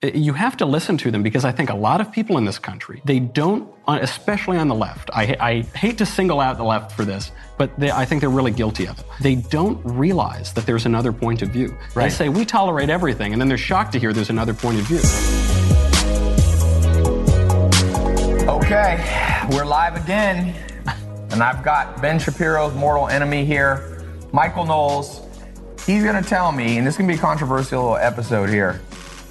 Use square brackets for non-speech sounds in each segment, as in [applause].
Uh, you have to listen to them because I think a lot of people in this country, they don't, uh, especially on the left, I, I hate to single out the left for this, but they, I think they're really guilty of it. They don't realize that there's another point of view. Right. They say, we tolerate everything, and then they're shocked to hear there's another point of view. Okay, we're live again, and I've got Ben Shapiro's mortal enemy here, Michael Knowles. He's going to tell me, and this is going to be a controversial episode here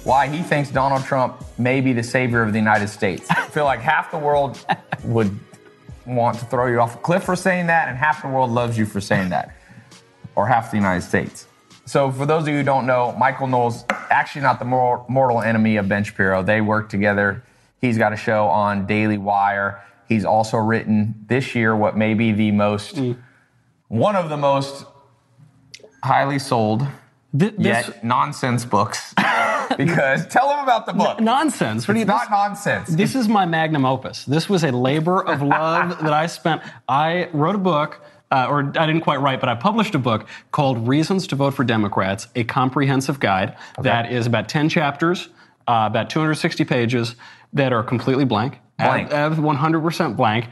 why he thinks Donald Trump may be the savior of the United States. I feel like half the world [laughs] would want to throw you off a cliff for saying that, and half the world loves you for saying that, or half the United States. So, for those of you who don't know, Michael Knowles, actually not the mortal enemy of Ben Shapiro. They work together. He's got a show on Daily Wire. He's also written this year what may be the most, mm. one of the most highly sold, Th- yet nonsense books [laughs] [laughs] because tell them about the book. N- nonsense. What it's you, not this, nonsense. This is my magnum opus. This was a labor of [laughs] love that I spent. I wrote a book. Uh, or I didn't quite write, but I published a book called Reasons to Vote for Democrats, a comprehensive guide okay. that is about 10 chapters, uh, about 260 pages that are completely blank. Blank. 100% blank.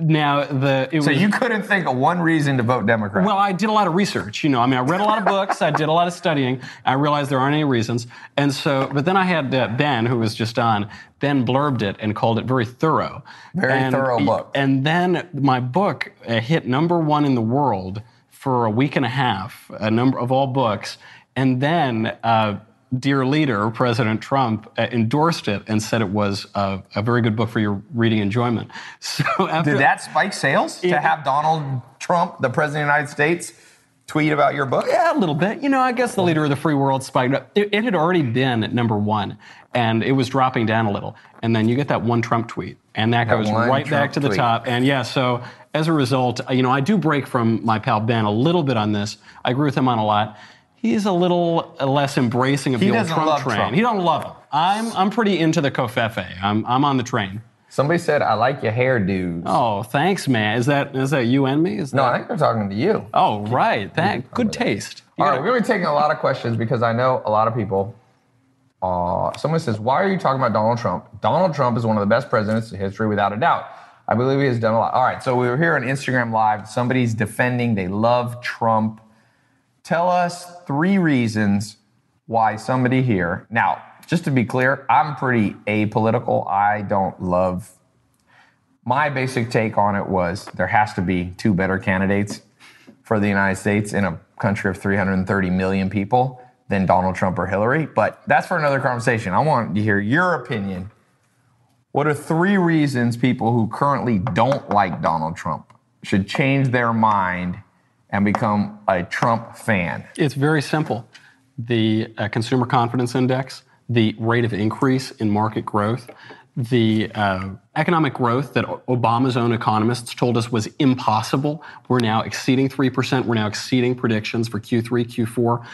Now the so was, you couldn't think of one reason to vote Democrat. Well, I did a lot of research. You know, I mean, I read a lot of books. I did a lot of studying. I realized there aren't any reasons, and so. But then I had uh, Ben, who was just on. Ben blurbed it and called it very thorough. Very and, thorough book. And then my book uh, hit number one in the world for a week and a half, a number of all books, and then. Uh, dear leader, President Trump, uh, endorsed it and said it was a, a, very good book for your reading enjoyment. [laughs] So after, did that spike sales it, to have Donald Trump, the president of the United States, tweet about your book? Yeah, a little bit. You know, I guess the leader of the free world spiked up. It, it had already been at number one, and it was dropping down a little. And then you get that one Trump tweet, and that, that goes right Trump back to the tweet. top. And yeah, so as a result, you know, I do break from my pal Ben a little bit on this. I agree with him on a lot he's a little less embracing of he the old Trump train. Trump. He don't love him. I'm I'm pretty into the covfefe. I'm I'm on the train. Somebody said I like your hair, dude. Oh, thanks, man. Is that is that you and me? Is no, that... I think they're talking to you. Oh, right. That good taste. You All gotta... right, we're gonna be taking a lot of questions because I know a lot of people. Uh, someone says, "Why are you talking about Donald Trump? Donald Trump is one of the best presidents in history, without a doubt. I believe he has done a lot." All right, so we were here on Instagram Live. Somebody's defending. They love Trump Tell us three reasons why somebody here. Now, just to be clear, I'm pretty apolitical. I don't love. My basic take on it was there has to be two better candidates for the United States in a country of 330 million people than Donald Trump or Hillary. But that's for another conversation. I want to hear your opinion. What are three reasons people who currently don't like Donald Trump should change their mind and become a Trump fan? It's very simple. The uh, consumer confidence index, the rate of increase in market growth, the uh, economic growth that Obama's own economists told us was impossible. We're now exceeding 3%. We're now exceeding predictions for Q3, Q4.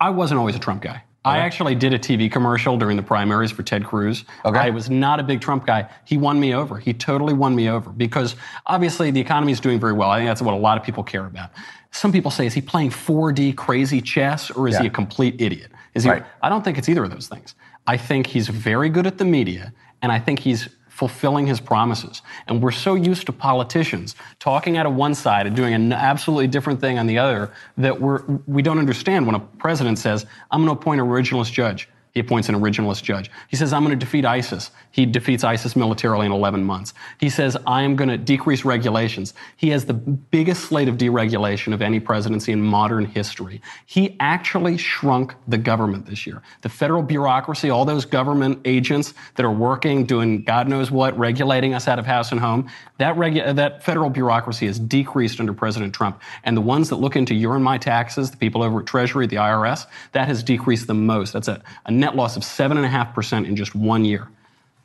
I wasn't always a Trump guy. I actually did a TV commercial during the primaries for Ted Cruz. Okay. I was not a big Trump guy. He won me over. He totally won me over because obviously the economy is doing very well. I think that's what a lot of people care about. Some people say, is he playing 4D crazy chess or is yeah. he a complete idiot? Is he? Right. I don't think it's either of those things. I think he's very good at the media, and I think he's fulfilling his promises. And we're so used to politicians talking out of one side and doing an absolutely different thing on the other that we're, we don't understand when a president says, I'm going to appoint a originalist judge. He appoints an originalist judge. He says, I'm going to defeat ISIS. He defeats ISIS militarily in 11 months. He says, I am going to decrease regulations. He has the biggest slate of deregulation of any presidency in modern history. He actually shrunk the government this year. The federal bureaucracy, all those government agents that are working, doing God knows what, regulating us out of house and home, that, regu- that federal bureaucracy has decreased under President Trump. And the ones that look into your and my taxes, the people over at Treasury, the IRS, that has decreased the most. That's a, a net loss of 7.5% in just one year.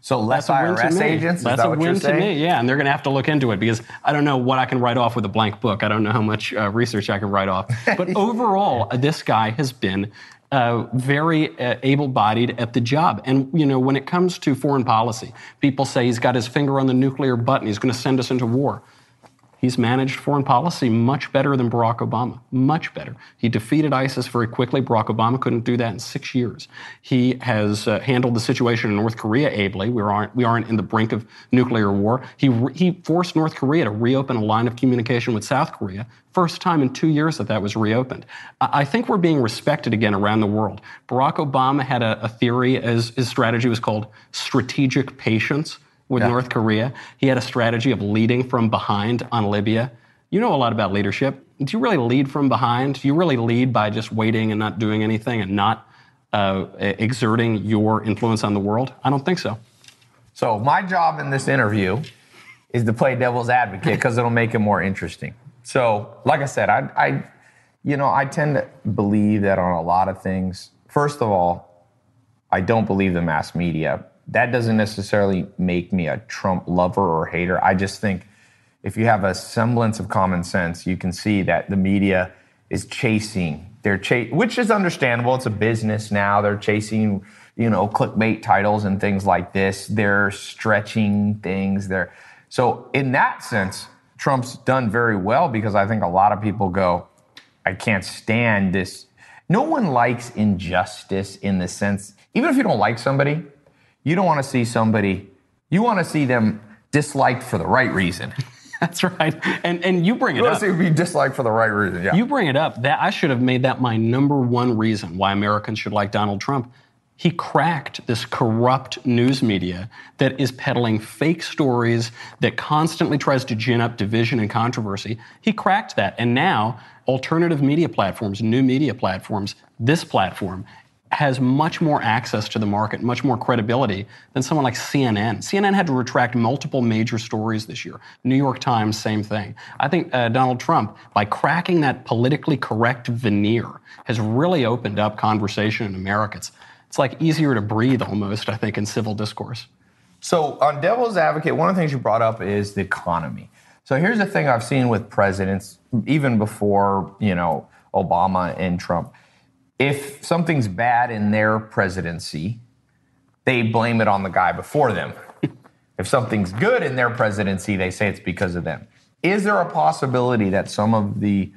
So less IRS agents? That's that a win to me, yeah. And they're going to have to look into it because I don't know what I can write off with a blank book. I don't know how much uh, research I can write off. [laughs] But overall, uh, this guy has been uh, very uh, able-bodied at the job. And you know, when it comes to foreign policy, people say he's got his finger on the nuclear button. He's going to send us into war. He's managed foreign policy much better than Barack Obama, much better. He defeated ISIS very quickly. Barack Obama couldn't do that in six years. He has uh, handled the situation in North Korea ably. We aren't, we aren't in the brink of nuclear war. He, re- he forced North Korea to reopen a line of communication with South Korea. First time in two years that that was reopened. I, think we're being respected again around the world. Barack Obama had a, a theory, as his strategy was called strategic patience with Yeah. North Korea. He had a strategy of leading from behind on Libya. You know a lot about leadership. Do you really lead from behind? Do you really lead by just waiting and not doing anything and not uh, exerting your influence on the world? I don't think so. So my job in this interview is to play devil's advocate because it'll make it more interesting. So, like I said, I, I, you know, I tend to believe that on a lot of things. First of all, I don't believe the mass media. That doesn't necessarily make me a Trump lover or hater. I just think if you have a semblance of common sense, you can see that the media is chasing. They're which is understandable. It's a business now. They're chasing, you know, clickbait titles and things like this. They're stretching things. They're so in that sense, Trump's done very well because I think a lot of people go, I can't stand this. No one likes injustice in the sense, even if you don't like somebody, you don't want to see somebody, you want to see them disliked for the right reason. [laughs] That's right. And and you bring it You want up. to see them be disliked for the right reason. Yeah. You bring it up. That I should have made that my number one reason why Americans should like Donald Trump. He cracked this corrupt news media that is peddling fake stories that constantly tries to gin up division and controversy. He cracked that. And now alternative media platforms, new media platforms, this platform has much more access to the market, much more credibility than someone like CNN. CNN had to retract multiple major stories this year. New York Times, same thing. I think uh, Donald Trump, by cracking that politically correct veneer, has really opened up conversation in America. It's, it's like easier to breathe almost, I think, in civil discourse. So on Devil's Advocate, one of the things you brought up is the economy. So here's the thing I've seen with presidents, even before you know Obama and Trump. If something's bad in their presidency, they blame it on the guy before them. [laughs] if something's good in their presidency, they say it's because of them. Is there a possibility that some of the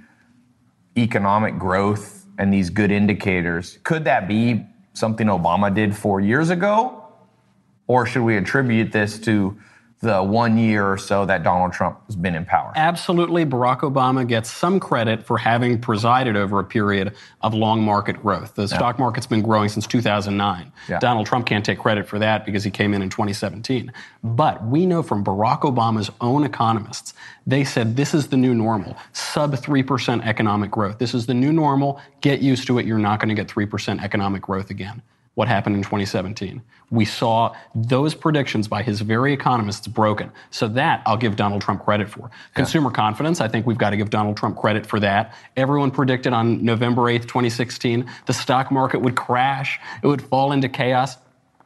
economic growth and these good indicators could that be something Obama did four years ago? Or should we attribute this to the one year or so that Donald Trump has been in power? Absolutely, Barack Obama gets some credit for having presided over a period of long market growth. The stock market's been growing since 2009. Yeah. Donald Trump can't take credit for that because he came in in 2017. But we know from Barack Obama's own economists, they said this is the new normal sub 3% economic growth. This is the new normal. Get used to it. You're not going to get 3% economic growth again what happened in 2017. We saw those predictions by his very economists broken. So that I'll give Donald Trump credit for. Consumer confidence, I think we've got to give Donald Trump credit for that. Everyone predicted on November 8th, 2016, the stock market would crash, it would fall into chaos.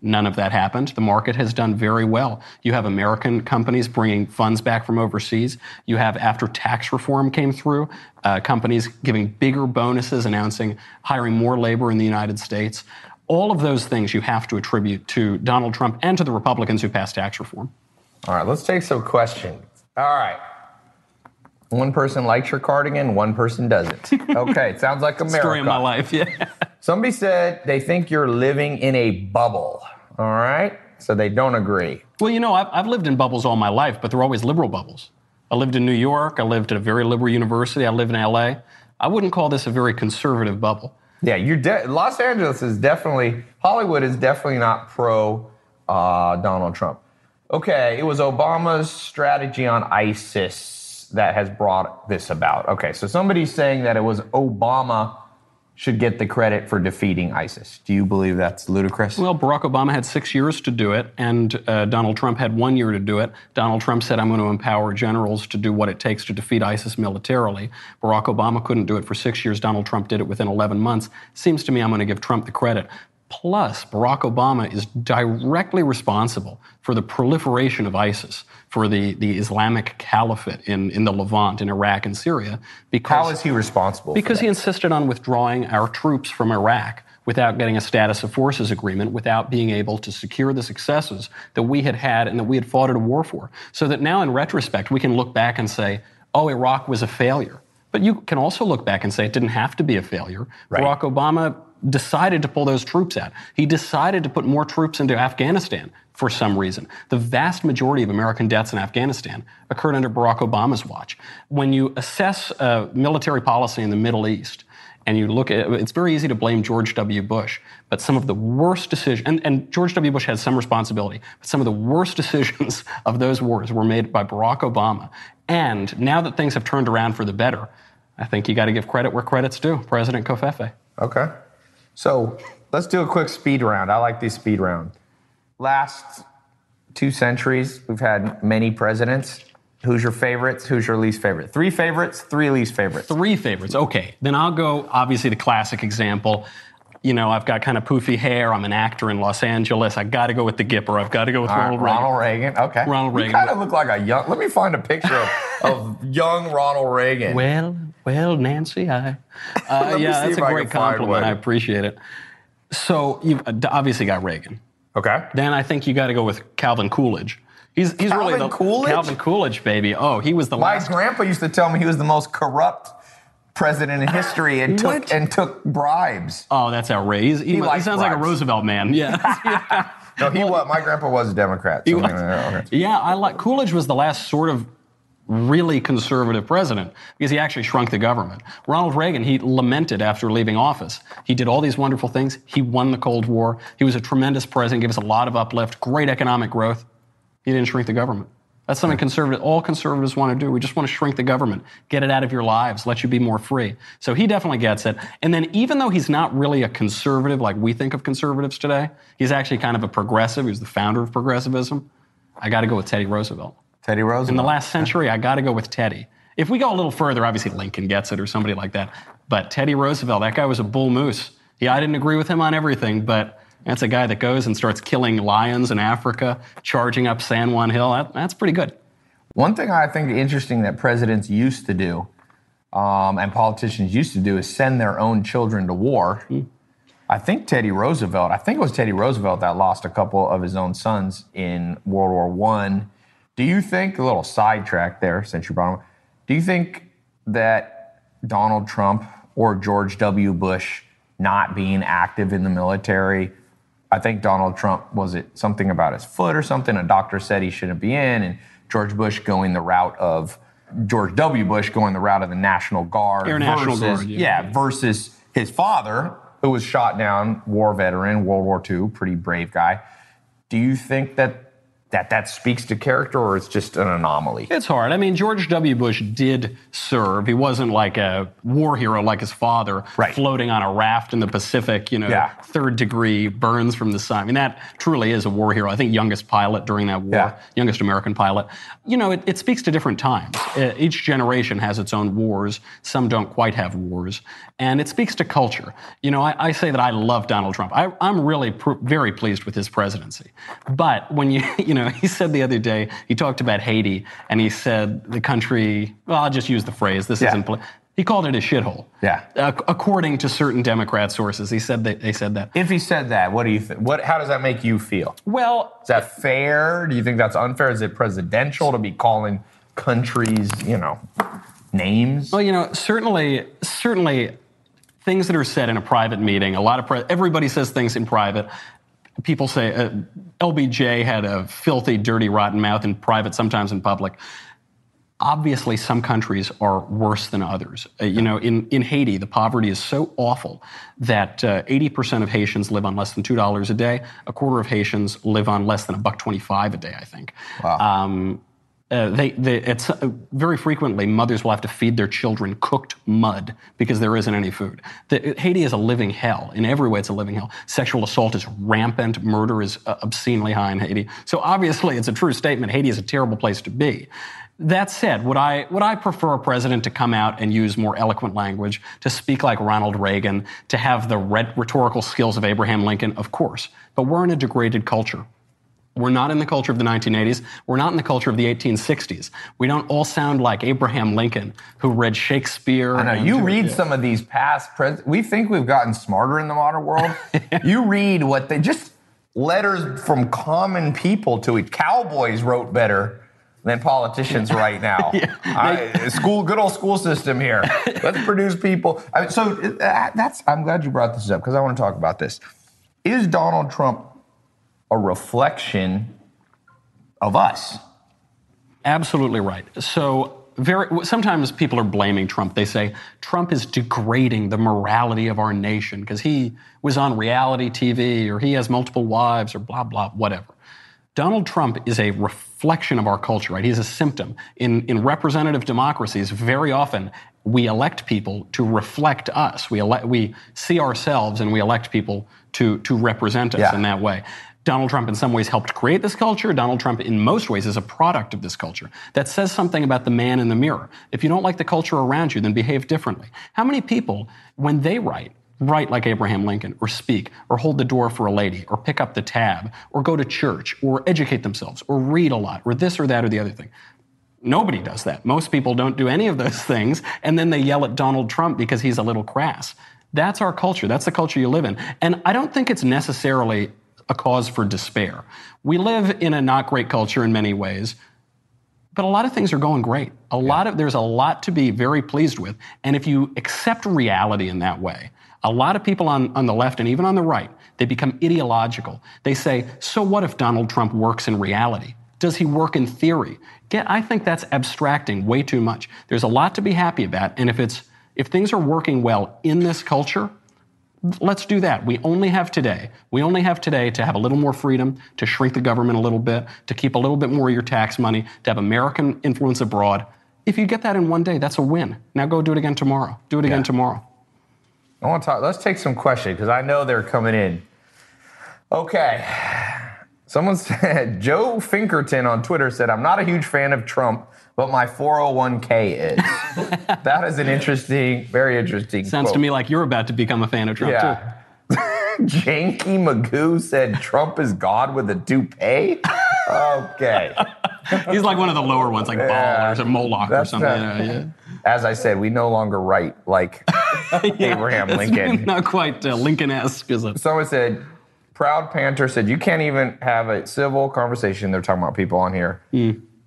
None of that happened. The market has done very well. You have American companies bringing funds back from overseas. You have, after tax reform came through, uh, companies giving bigger bonuses, announcing hiring more labor in the United States. All of those things you have to attribute to Donald Trump and to the Republicans who passed tax reform. All right, let's take some questions. All right. One person likes your cardigan, one person doesn't. [laughs] Okay, it sounds like America. Story of my life, yeah. [laughs] Somebody said they think you're living in a bubble. All right, so they don't agree. Well, you know, I've, I've lived in bubbles all my life, but they're always liberal bubbles. I lived in New York. I lived at a very liberal university. I live in LA. I wouldn't call this a very conservative bubble. Yeah, you're de- Los Angeles is definitely Hollywood is definitely not pro uh, Donald Trump. Okay, it was Obama's strategy on ISIS that has brought this about. Okay, so somebody's saying that it was Obama should get the credit for defeating ISIS. Do you believe that's ludicrous? Well, Barack Obama had six years to do it, and uh, Donald Trump had one year to do it. Donald Trump said, I'm going to empower generals to do what it takes to defeat ISIS militarily. Barack Obama couldn't do it for six years. Donald Trump did it within 11 months. Seems to me I'm going to give Trump the credit. Plus, Barack Obama is directly responsible for the proliferation of ISIS, for the, the Islamic caliphate in, in the Levant, in Iraq, and Syria. Because How is he responsible? because he insisted on withdrawing our troops from Iraq without getting a status of forces agreement, without being able to secure the successes that we had had and that we had fought at a war for. So that now, in retrospect, we can look back and say, oh, Iraq was a failure. But you can also look back and say it didn't have to be a failure. Right. Barack Obama decided to pull those troops out. He decided to put more troops into Afghanistan for some reason. The vast majority of American deaths in Afghanistan occurred under Barack Obama's watch. When you assess uh, military policy in the Middle East, and you look at it's very easy to blame George W. Bush, but some of the worst decisions, and, and George W. Bush had some responsibility, but some of the worst [laughs] decisions of those wars were made by Barack Obama. And now that things have turned around for the better, I think you got to give credit where credit's due. President Covfefe. Okay. So let's do a quick speed round. I like these speed rounds. Last two centuries, we've had many presidents. Who's your favorites? Who's your least favorite? Three favorites, three least favorites. Three favorites. Okay. Then I'll go, obviously, the classic example. You know, I've got kind of poofy hair. I'm an actor in Los Angeles. I got to go with the Gipper. I've got to go with All right, Ronald Reagan. Ronald Reagan. Okay. Ronald Reagan. You kind of look like a young. Let me find a picture of, [laughs] of young Ronald Reagan. Well, well, Nancy, I. Uh, [laughs] yeah, that's a great compliment. I appreciate it. So you've uh, obviously got Reagan. okay. Then I think you got to go with Calvin Coolidge. He's, he's really the Coolidge? Calvin Coolidge, baby. Oh, he was the My last. grandpa used to tell me he was the most corrupt president in history and took What? and took bribes. Oh, that's outrageous. He, he liked sounds like a. Roosevelt man. Yeah. [laughs] No, he was. My grandpa was a Democrat. so- was. okay. Yeah, I like Coolidge was the last sort of really conservative president because he actually shrunk the government. Ronald Reagan, he lamented after leaving office. He did all these wonderful things. He won the Cold War. He was a tremendous president, gave us a lot of uplift, great economic growth. He didn't shrink the government. That's something conservative, all conservatives want to do. We just want to shrink the government, get it out of your lives, let you be more free. So he definitely gets it. And then even though he's not really a conservative like we think of conservatives today, he's actually kind of a progressive. He was the founder of progressivism. I got to go with Teddy Roosevelt. Teddy Roosevelt. In the last century, I got to go with Teddy. If we go a little further, obviously Lincoln gets it or somebody like that. But Teddy Roosevelt, that guy was a bull moose. Yeah, I didn't agree with him on everything, but that's a guy that goes and starts killing lions in Africa, charging up San Juan Hill. That, that's pretty good. One thing I think interesting that presidents used to do, um, and politicians used to do, is send their own children to war. I think Teddy Roosevelt. I think it was Teddy Roosevelt that lost a couple of his own sons in World War One. Do you think a little sidetrack there, since you brought him? Do you think that Donald Trump or George W. Bush not being active in the military I think Donald Trump was it something about his foot or something. A doctor said he shouldn't be in, and George Bush going the route of George W. Bush going the route of the National Guard. Air National versus, Guard, yeah. yeah, versus his father, who was shot down, war veteran, World War II, pretty brave guy. Do you think that that that speaks to character, or it's just an anomaly? It's hard. I mean, George W. Bush did serve. He wasn't like a war hero like his father, Right. floating on a raft in the Pacific, you know, Yeah. third degree burns from the sun. I mean, that truly is a war hero. I think youngest pilot during that war, Yeah. youngest American pilot. You know, it, it speaks to different times. Each generation has its own wars. Some don't quite have wars. And it speaks to culture. You know, I, I say that I love Donald Trump. I, I'm really pr- very pleased with his presidency. But when you, [laughs] you know, he said the other day, he talked about Haiti and he said the country, well, I'll just use the phrase, this Yeah. isn't, poli- he called it a shithole. Yeah. Uh, according to certain Democrat sources, he said that they said that. If he said that, what do you think? What? How does that make you feel? Well, Is that fair? Do you think that's unfair? Is it presidential to be calling countries, you know, names? Well, you know, certainly, certainly, things that are said in a private meeting. A lot of pre- everybody says things in private. People say uh, LBJ had a filthy, dirty, rotten mouth in private, sometimes in public. Obviously, some countries are worse than others. Uh, you know, in, in Haiti, the poverty is so awful that uh, 80% of Haitians live on less than $2 a day. A quarter of Haitians live on less than a buck 25 a day, I think. Wow. Um, uh, they, they, it's uh, very frequently mothers will have to feed their children cooked mud because there isn't any food. The, Haiti is a living hell. In every way, it's a living hell. Sexual assault is rampant. Murder is uh, obscenely high in Haiti. So obviously, it's a true statement. Haiti is a terrible place to be. That said, would I, would I prefer a president to come out and use more eloquent language, to speak like Ronald Reagan, to have the rhetorical skills of Abraham Lincoln? Of course. But we're in a degraded culture. We're not in the culture of the 1980s. We're not in the culture of the 1860s. We don't all sound like Abraham Lincoln, who read Shakespeare. I know you read some of these past pres. We think we've gotten smarter in the modern world. [laughs] you read what they just letters from common people to it. Cowboys wrote better than politicians right now. [laughs] I- school, good old school system here. [laughs] Let's produce people. I mean, so uh, that's. I'm glad you brought this up because I want to talk about this. Is Donald Trump a reflection of us? Absolutely right. So very sometimes people are blaming Trump. They say Trump is degrading the morality of our nation because he was on reality TV or he has multiple wives or blah blah whatever. Donald Trump is a reflection of our culture, right? He's a symptom. In in representative democracies, very often we elect people to reflect us. We elect, we see ourselves and we elect people to to represent us Yeah. in that way. Donald Trump, in some ways, helped create this culture. Donald Trump, in most ways, is a product of this culture. That says something about the man in the mirror. If you don't like the culture around you, then behave differently. How many people, when they write, write like Abraham Lincoln, or speak, or hold the door for a lady, or pick up the tab, or go to church, or educate themselves, or read a lot, or this or that or the other thing? Nobody does that. Most people don't do any of those [laughs] things, and then they yell at Donald Trump because he's a little crass. That's our culture. That's the culture you live in. And I don't think it's necessarily a cause for despair. We live in a not great culture in many ways, but a lot of things are going great. A lot of there's a lot to be very pleased with. And if you accept reality in that way, a lot of people on, on the left and even on the right, they become ideological. They say, so what if Donald Trump works in reality? Does he work in theory? Get, I think that's abstracting way too much. There's a lot to be happy about, and if it's if things are working well in this culture, let's do that. We only have today. We only have today to have a little more freedom, to shrink the government a little bit, to keep a little bit more of your tax money, to have American influence abroad. If you get that in one day, that's a win. Now go do it again tomorrow. Do it again Yeah. tomorrow. I want to talk. Let's take some questions because I know they're coming in. Okay. Someone [laughs] said, Joe Finkerton on Twitter said, I'm not a huge fan of Trump, but my 401k is. [laughs] that is an interesting, very interesting. Sounds quote. to me like you're about to become a fan of Trump Yeah. [laughs] Janky Magoo said, Trump is God with a toupee. Okay. [laughs] He's like one of the lower ones, like Yeah. Ballers or Moloch or something. not- yeah. As I said, we no longer write like Abraham It's Lincoln. not quite uh, Lincoln-esque, is it? Someone said, Proud Panther said, you can't even have a civil conversation. They're talking about people on here.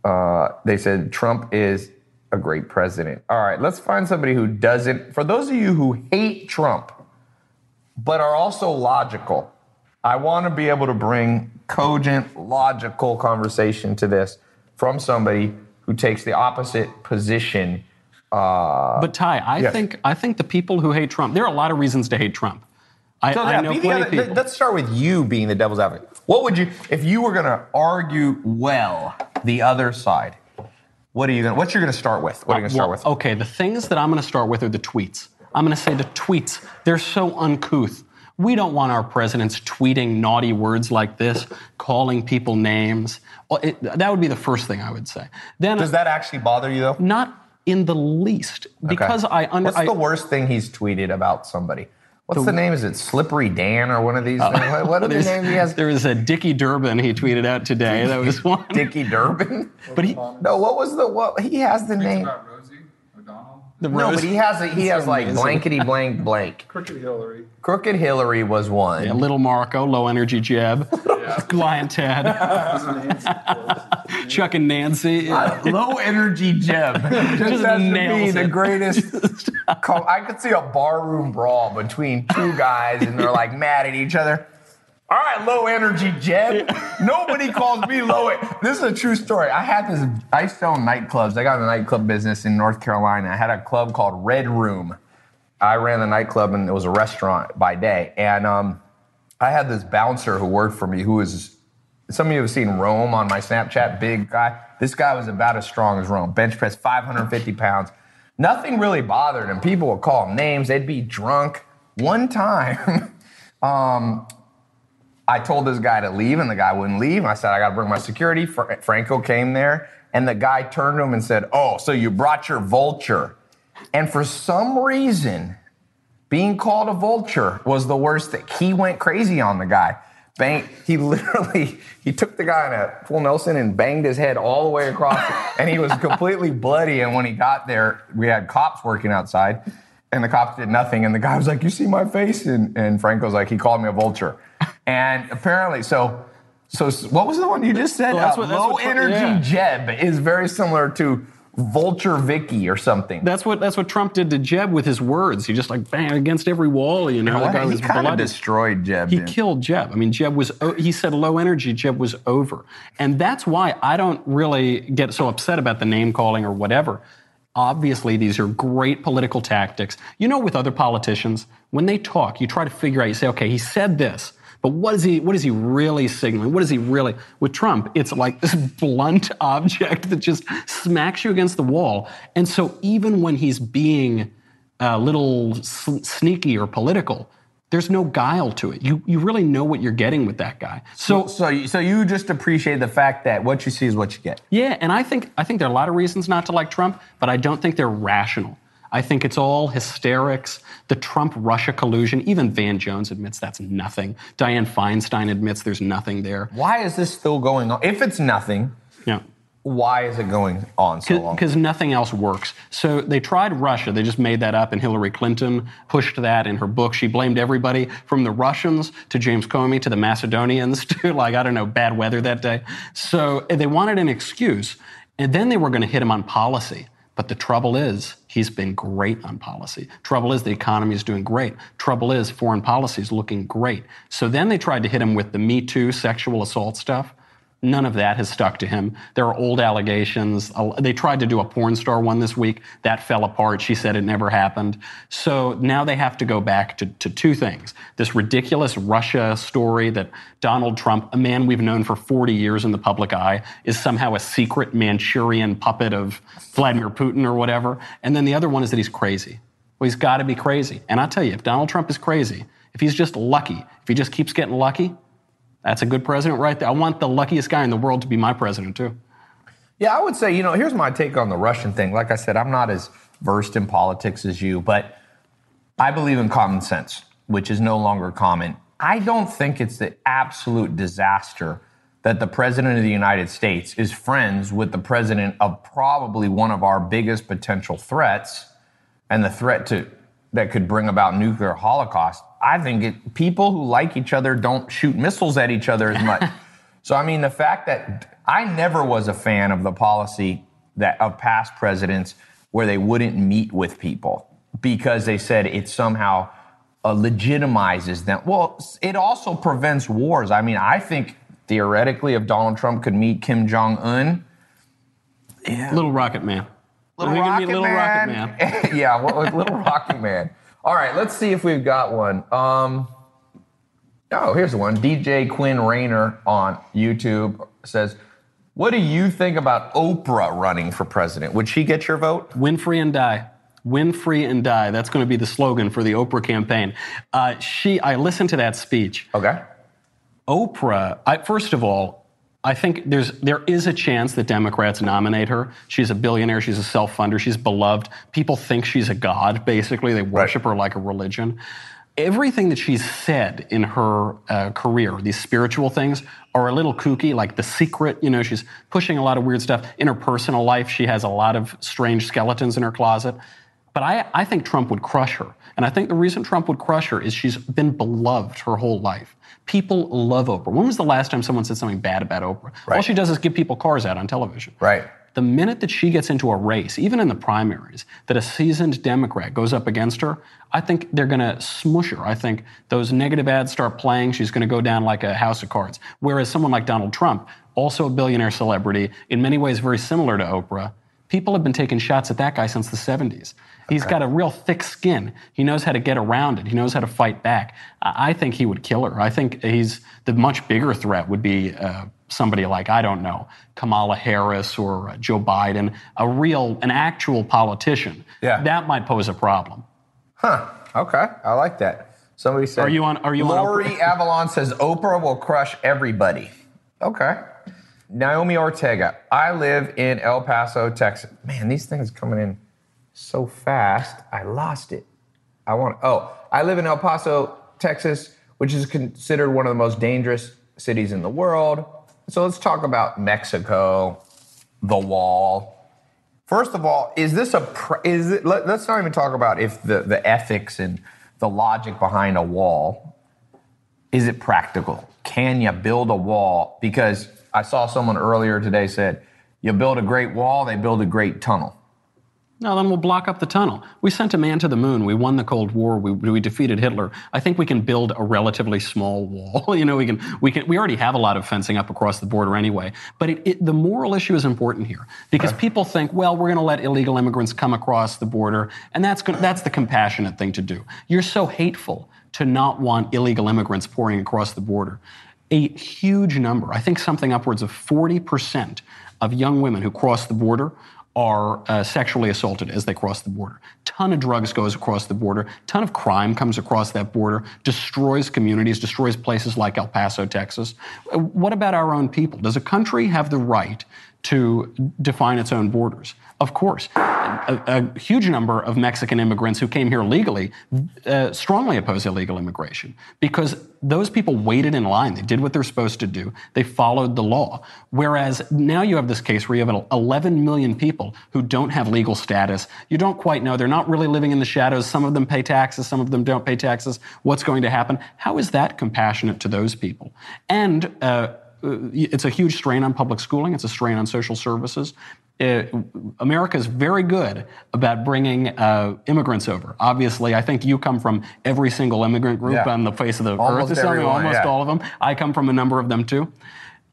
Uh, they said, Trump is a great president. All right, let's find somebody who doesn't. For those of you who hate Trump, but are also logical, I want to be able to bring cogent, logical conversation to this from somebody who takes the opposite position. Uh, But Ty, I yes. think I think the people who hate Trump, there are a lot of reasons to hate Trump. I, So I yeah, know be the plenty other- people. let's start with you being the devil's advocate. What would you, if you were going to argue well the other side? What are you going? to What you're going to start with? What are you going to uh, start Well, with? Okay, the things that I'm going to start with are the tweets. I'm going to say the tweets. They're so uncouth. We don't want our presidents tweeting naughty words like this, calling people names. Well, it- that would be the first thing I would say. Then, Does that actually bother you though? not in the least, because I under. What's I, the worst thing he's tweeted about somebody? What's the, name? Is it Slippery Dan or one of these? Oh, things? What, what are [laughs] the names he has? There was a Dickie Durbin he tweeted out today. That was one. Dickie Durbin. But he, No, what was the what? He has the name. About Rosie O'Donnell. the No, but he has a, he has like amazing. blankety blank blank. [laughs] Crooked Hillary. Crooked Hillary was one. Yeah, little Marco, low energy Jeb, [laughs] [laughs] Lyin' Ted, Chuck and Nancy. Low energy Jeb. Just, Just has to be nails the greatest. co- I could see a barroom brawl between two guys and they're like mad at each other. All right, low energy Jeb. [laughs] Nobody calls me low. This is a true story. I had this. I used to own nightclubs. I got in the nightclub business in North Carolina. I had a club called Red Room. I ran the nightclub and it was a restaurant by day. And um, I had this bouncer who worked for me who was some of you have seen Rome on my Snapchat, big guy. This guy was about as strong as Rome. Bench press 550 pounds. Nothing really bothered him. People would call him names. They'd be drunk. One time, [laughs] um, I told this guy to leave, and the guy wouldn't leave. I said, I got to bring my security. Fra- Franco came there, and the guy turned to him and said, Oh, so you brought your vulture. And for some reason, being called a vulture was the worst thing. He went crazy on the guy. Bang, he [laughs] literally he took the guy in a full Nelson and banged his head all the way across, and he was completely bloody. And when he got there, we had cops working outside, and the cops did nothing. And the guy was like, "You see my face?" And, and Franco's like, "He called me a vulture." And apparently, so So what was the one you just said? Well, that's Uh, what- that's low what energy yeah. Jeb is very similar to Vulture Vicky or something. That's what that's what Trump did to Jeb with his words. He just like bang against every wall. You know, the guy he was kind of destroyed Jeb. He didn't killed Jeb. I mean, Jeb was, he said low energy, Jeb was over. And that's why I don't really get so upset about the name calling or whatever. Obviously, these are great political tactics. You know, with other politicians, when they talk, you try to figure out, you say, okay, he said this, but what is he, what is he really signaling? What is he really, with Trump, it's like this [laughs] blunt object that just smacks you against the wall. And so even when he's being a little s- sneaky or political, there's no guile to it. You you really know what you're getting with that guy. So So, you- so you just appreciate the fact that what you see is what you get. yeah, and I think I think there are a lot of reasons not to like Trump, but I don't think they're rational. I think it's all hysterics. The Trump Russia collusion, even Van Jones admits that's nothing. Dianne Feinstein admits there's nothing there. Why is this still going on? If it's nothing, Yeah. why is it going on so long? Because nothing else works. So they tried Russia. They just made that up, and Hillary Clinton pushed that in her book. She blamed everybody from the Russians to James Comey to the Macedonians [laughs] to, like, I don't know, bad weather that day. So they wanted an excuse. And then they were going to hit him on policy. But the trouble is, he's been great on policy. Trouble is, the economy is doing great. Trouble is, foreign policy is looking great. So then they tried to hit him with the Me Too sexual assault stuff. None of that has stuck to him. There are old allegations. They tried to do a porn star one this week. That fell apart. She said it never happened. So now they have to go back to, to two things. This ridiculous Russia story that Donald Trump, a man we've known for 40 years in the public eye, is somehow a secret Manchurian puppet of Vladimir Putin or whatever. And then the other one is that he's crazy. Well, he's got to be crazy. And I tell you, if Donald Trump is crazy, if he's just lucky, if he just keeps getting lucky, that's a good president right there. I want the luckiest guy in the world to be my president, too. Yeah, I would say, you know, here's my take on the Russian thing. Like I said, I'm not as versed in politics as you, but I believe in common sense, which is no longer common. I don't think it's the absolute disaster that the president of the United States is friends with the president of probably one of our biggest potential threats and the threat to that could bring about nuclear holocaust. I think it, people who like each other don't shoot missiles at each other as [laughs] much. so I mean, the fact that I never was a fan of the policy that of past presidents where they wouldn't meet with people because they said it somehow uh, legitimizes them. Well, it also prevents wars. I mean, I think theoretically, if Donald Trump could meet Kim Jong Un, yeah. Little Rocket Man. Little I think Rocket Little Man. Rocket Man. [laughs] yeah, what Little Rocket Man? All right, let's see if we've got one. Um, oh, here's the one. DJ Quinn Rayner on YouTube says, "What do you think about Oprah running for president? Would she get your vote?" Win free and die. Win free and die. That's going to be the slogan for the Oprah campaign. Uh, she, I listened to that speech. Okay. Oprah, I, first of all, I think there's there is a chance that Democrats nominate her. She's a billionaire. She's a self-funder. She's beloved. People think she's a god. Basically, they worship her like a religion. Everything that she's said in her uh, career, these spiritual things, are a little kooky. Like The Secret, you know, she's pushing a lot of weird stuff. In her personal life, she has a lot of strange skeletons in her closet. But I, I think Trump would crush her. And I think the reason Trump would crush her is she's been beloved her whole life. People love Oprah. When was the last time someone said something bad about Oprah? All she does is give people cars out on television. Right. The minute that she gets into a race, even in the primaries, that a seasoned Democrat goes up against her, I think they're going to smush her. I think those negative ads start playing. She's going to go down like a house of cards. Whereas someone like Donald Trump, also a billionaire celebrity, in many ways very similar to Oprah, people have been taking shots at that guy since the 70s. He's got a real thick skin. He knows how to get around it. He knows how to fight back. I I think he would kill her. I think he's the much bigger threat would be uh, somebody like I don't know Kamala Harris or uh, Joe Biden, a real, an actual politician. Yeah. that might pose a problem. Huh. Okay. I like that. Somebody said. Are you on- are you on Lori? [laughs] Avalon says Oprah will crush everybody. Okay. Naomi Ortega. I live in El Paso, Texas. Man, these things coming in so fast. I lost it. I want. Oh, I live in El Paso, Texas, which is considered one of the most dangerous cities in the world. So let's talk about Mexico, the wall. First of all, is this a is it? Let, us not even talk about if the the ethics and the logic behind a wall. Is it practical? can you build a wall? Because I saw someone earlier today said, you build a great wall, they build a great tunnel. No, then we'll block up the tunnel. We sent a man to the moon. We won the Cold War. We, we defeated Hitler. I think we can build a relatively small [laughs] wall. you know, we can, we can, we already have a lot of fencing up across the border anyway. But it, it, the moral issue is important here because people think, well, we're going to let illegal immigrants come across the border, and that's go- that's the compassionate thing to do. You're so hateful to not want illegal immigrants pouring across the border. A huge number, I think something upwards of 40% of young women who cross the border are uh, sexually assaulted as they cross the border. Ton of drugs goes across the border. Ton of crime comes across that border. Destroys communities. Destroys places like El Paso, Texas. What about our own people? Does a country have the right to define its own borders? Of course. A, a huge number of Mexican immigrants who came here legally uh, strongly oppose illegal immigration because those people waited in line. They did what they're supposed to do. They followed the law. Whereas now you have this case where you have 11 million people who don't have legal status. You don't quite know. They're not really living in the shadows. Some of them pay taxes. Some of them don't pay taxes. What's going to happen? How is that compassionate to those people? And uh, it's a huge strain on public schooling. It's a strain on social services. Uh, America is very good about bringing uh, immigrants over. Obviously, I think you come from every single immigrant group Yeah. on the face of the Almost earth. or something, almost yeah. all of them. I come from a number of them too.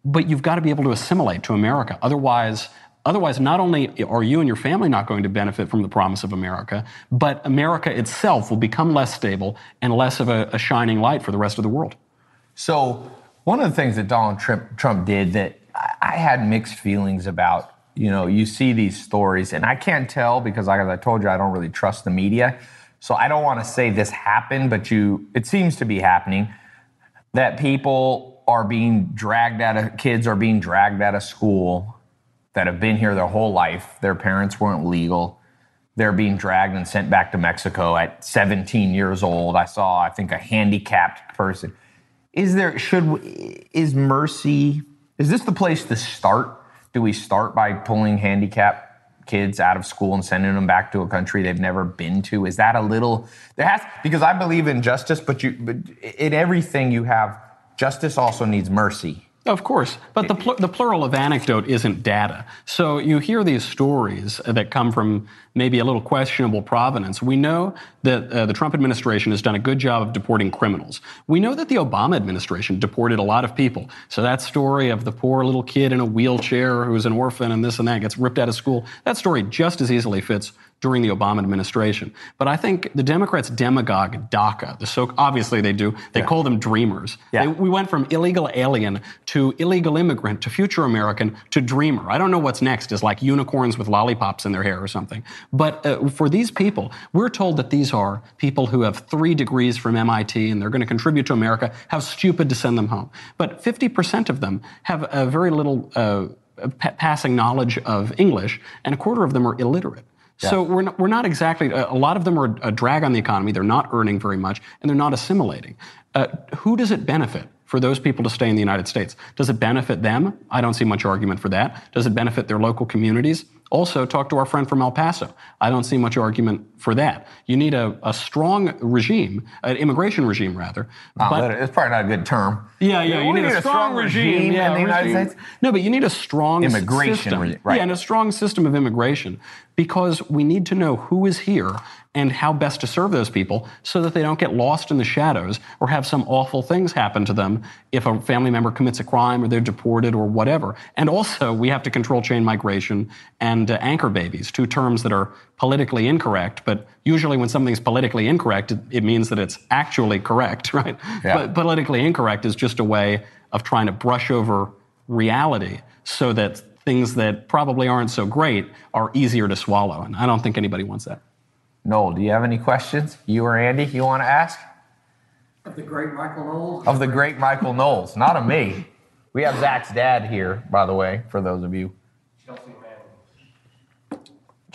But you've got to be able to assimilate to America. Otherwise, otherwise, not only are you and your family not going to benefit from the promise of America, but America itself will become less stable and less of a, a shining light for the rest of the world. So one of the things that Donald Trump, Trump did that I had mixed feelings about, you know, you see these stories, and I can't tell because, like as I told you, I don't really trust the media. So I don't want to say this happened, but you, it seems to be happening that people are being dragged out of kids are being dragged out of school that have been here their whole life. Their parents weren't legal. They're being dragged and sent back to Mexico at 17 years old. I saw, I think, a handicapped person. Is there should is mercy? Is this the place to start? Do we start by pulling handicapped kids out of school and sending them back to a country they've never been to? Is that a little? There has because I believe in justice, but you, but in everything you have, justice also needs mercy. Of course, but the, pl- the plural of anecdote isn't data. So you hear these stories that come from maybe a little questionable provenance. We know that uh, the Trump administration has done a good job of deporting criminals. We know that the Obama administration deported a lot of people. So that story of the poor little kid in a wheelchair who's an orphan and this and that gets ripped out of school, that story just as easily fits during the Obama administration. But I think the Democrats demagogue DACA. The so obviously they do. They call them dreamers. Yeah. They- we went from illegal alien to illegal immigrant to future American to dreamer. I don't know what's next. Is like unicorns with lollipops in their hair or something. But uh, for these people, we're told that these are people who have three degrees from MIT and they're going to contribute to America. How stupid to send them home. But 50% of them have a very little uh, passing knowledge of English, and a quarter of them are illiterate. So we're not, we're not exactly, a a lot of them are a drag on the economy. They're not earning very much and they're not assimilating. Uh, who does it benefit for those people to stay in the United States? Does it benefit them? I don't see much argument for that. Does it benefit their local communities? Also, talk to our friend from El Paso. I don't see much argument for that. You need a, a strong regime, an immigration regime rather. Not but- It's probably not a good term. yeah, yeah. You We need, a strong, regime, yeah, in the United regime. States. No, but you need a strong Immigration system. re- right. Yeah, and a strong system of immigration because we need to know who is here and how best to serve those people so that they don't get lost in the shadows or have some awful things happen to them if a family member commits a crime or they're deported or whatever. And also, we have to control chain migration and uh, anchor babies, two terms that are politically incorrect, but usually when something's politically incorrect, it, it means that it's actually correct, [laughs] right? Yeah. But politically incorrect is just a way of trying to brush over reality so that things that probably aren't so great are easier to swallow. And I don't think anybody wants that. Noel, do you have any questions? You or Andy, you want to ask? Of the great Michael Knowles. Of the great Michael Knowles, not of me. We have Zach's dad here, by the way, for those of you. Chelsea Manning.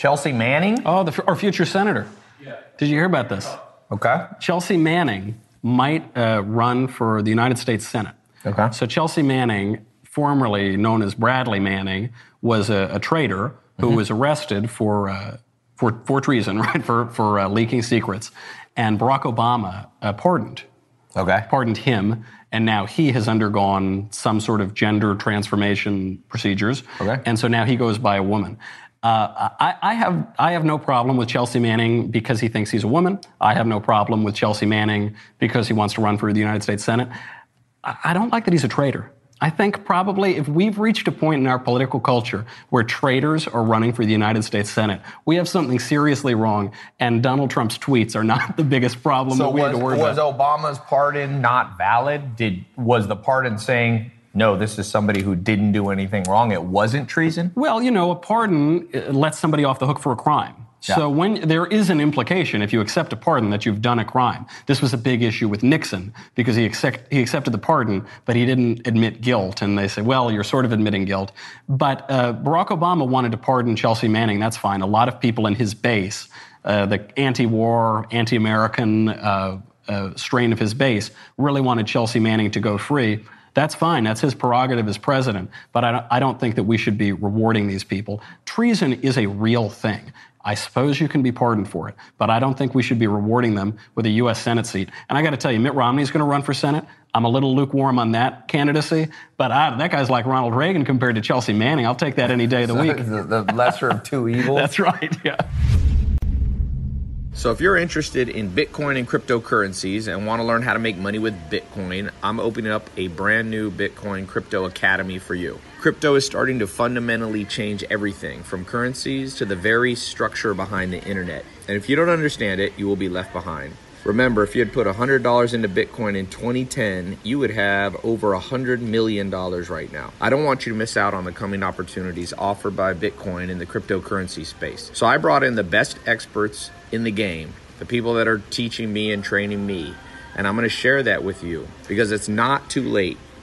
Chelsea Manning? Oh, the, our future senator. Yeah. Did you hear about this? Okay. Chelsea Manning might uh, run for the United States Senate. Okay. So Chelsea Manning, formerly known as Bradley Manning, was a, a traitor who was arrested for, uh, for, for treason, [laughs] right, for, for uh, leaking secrets. And Barack Obama uh, pardoned Okay. pardoned him and now he has undergone some sort of gender transformation procedures. Okay. And so now he goes by a woman. Uh, I, I have I have no problem with Chelsea Manning because he thinks he's a woman. I have no problem with Chelsea Manning because he wants to run for the United States Senate. I, I don't like that he's a traitor. I think probably if we've reached a point in our political culture where traitors are running for the United States Senate, we have something seriously wrong, and Donald Trump's tweets are not [laughs] the biggest problem So that we was, have to worry was about. Obama's pardon not valid? Did was the pardon saying no? This is somebody who didn't do anything wrong. It wasn't treason. Well, you know, a pardon uh, lets somebody off the hook for a crime. Yeah. So when there is an implication, if you accept a pardon, that you've done a crime. This was a big issue with Nixon because he, accept, he accepted the pardon, but he didn't admit guilt. And they say, well, you're sort of admitting guilt. But uh, Barack Obama wanted to pardon Chelsea Manning. That's fine. A lot of people in his base, uh, the anti-war, anti-American uh, uh, strain of his base, really wanted Chelsea Manning to go free. That's fine. That's his prerogative as president. But I don't, I don't think that we should be rewarding these people. Treason is a real thing. I suppose you can be pardoned for it, but I don't think we should be rewarding them with a U.S. Senate seat. And I got to tell you, Mitt Romney's going to run for Senate. I'm a little lukewarm on that candidacy, but I, that guy's like Ronald Reagan compared to Chelsea Manning. I'll take that any day of the [laughs] week. the, the lesser of two [laughs] evils. That's right. Yeah. So, if you're interested in Bitcoin and cryptocurrencies and want to learn how to make money with Bitcoin, I'm opening up a brand new Bitcoin Crypto Academy for you. Crypto is starting to fundamentally change everything from currencies to the very structure behind the internet. And if you don't understand it, you will be left behind. Remember, if you had put $100 into Bitcoin in 2010, you would have over $100 million right now. I don't want you to miss out on the coming opportunities offered by Bitcoin in the cryptocurrency space. So I brought in the best experts in the game, the people that are teaching me and training me, and I'm going to share that with you because it's not too late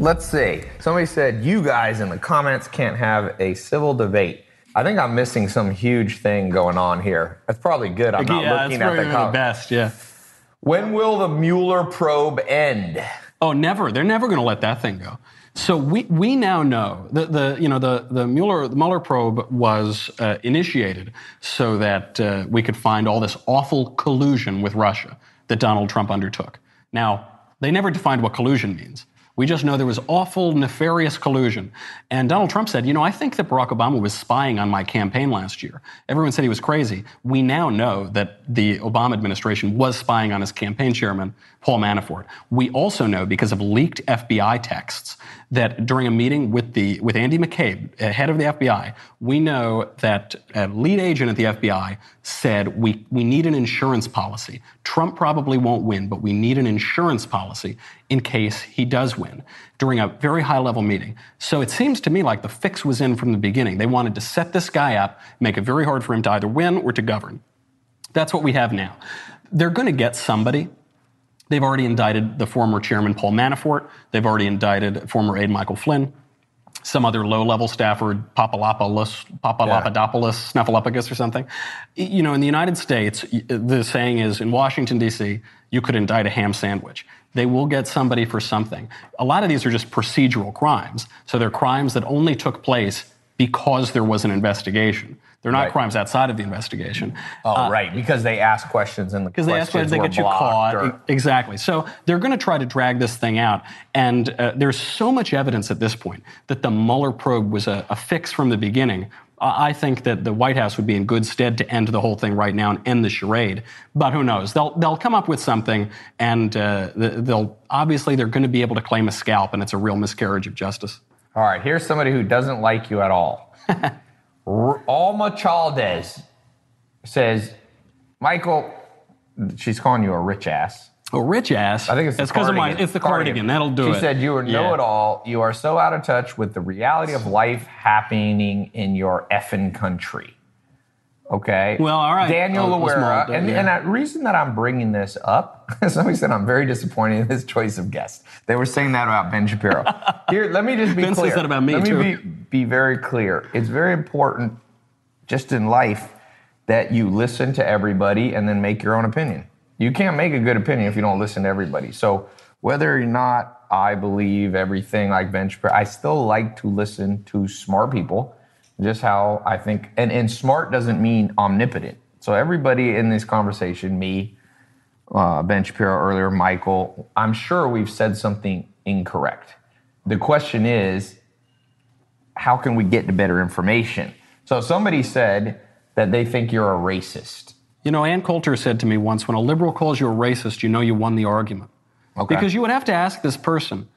Let's see. Somebody said you guys in the comments can't have a civil debate. I think I'm missing some huge thing going on here. That's probably good. I'm not yeah, looking at the the best. Yeah. When will the Mueller probe end? Oh, never. They're never going to let that thing go. So we, we now know that the you know the the Mueller the Mueller probe was uh, initiated so that uh, we could find all this awful collusion with Russia that Donald Trump undertook. Now they never defined what collusion means. We just know there was awful, nefarious collusion. And Donald Trump said, you know, I think that Barack Obama was spying on my campaign last year. Everyone said he was crazy. We now know that the Obama administration was spying on his campaign chairman, Paul Manafort. We also know, because of leaked FBI texts, that during a meeting with the with Andy McCabe, uh, head of the FBI, we know that a lead agent at the FBI said we, we need an insurance policy. Trump probably won't win, but we need an insurance policy in case he does win during a very high level meeting. So it seems to me like the fix was in from the beginning. They wanted to set this guy up, make it very hard for him to either win or to govern. That's what we have now. They're going to get somebody. They've already indicted the former chairman, Paul Manafort. They've already indicted former aide Michael Flynn. Some other low-level staffer, Papalopoulos, Papalopoulos, Snuffleupagus or something. You know, in the United States, the saying is, in Washington, D.C., you could indict a ham sandwich. They will get somebody for something. A lot of these are just procedural crimes. So they're crimes that only took place because there was an investigation. They're not Right. crimes outside of the investigation. Oh, right, because they ask questions and the Because they ask questions they get you caught. or- Exactly. So they're going to try to drag this thing out. And uh, there's so much evidence at this point that the Mueller probe was a, a fix from the beginning. I I think that the White House would be in good stead to end the whole thing right now and end the charade. But who knows? They'll they'll come up with something, and uh, they'll obviously they're going to be able to claim a scalp, and it's a real miscarriage of justice. All right, here's somebody who doesn't like you at all. [laughs] Alma Chaldes says, Michael, she's calling you a rich ass. Oh, rich ass. I think it's the of my. cardigan. It's the cardigan. That'll do she it. She said you are Yeah. know-it-all. You are so out of touch with the reality of life happening in your effing country. Okay. Well, all right. Daniel oh, Luera, and, yeah. and the reason that I'm bringing this up, [laughs] somebody said I'm very disappointed in this choice of guest. They were saying that about Ben Shapiro. [laughs] Here, let me just be Ben says clear. that about me, let too. me be, be very clear. It's very important, just in life, that you listen to everybody and then make your own opinion. You can't make a good opinion if you don't listen to everybody. So whether or not I believe everything like Ben Shapiro, I still like to listen to smart people. Just how I think, and, and smart doesn't mean omnipotent. So everybody in this conversation, me, uh, Ben Shapiro earlier, Michael, I'm sure we've said something incorrect. The question is, how can we get to better information? So somebody said that they think you're a racist. You know, Ann Coulter said to me once, when a liberal calls you a racist, you know you won the argument. Okay. Because you would have to ask this person,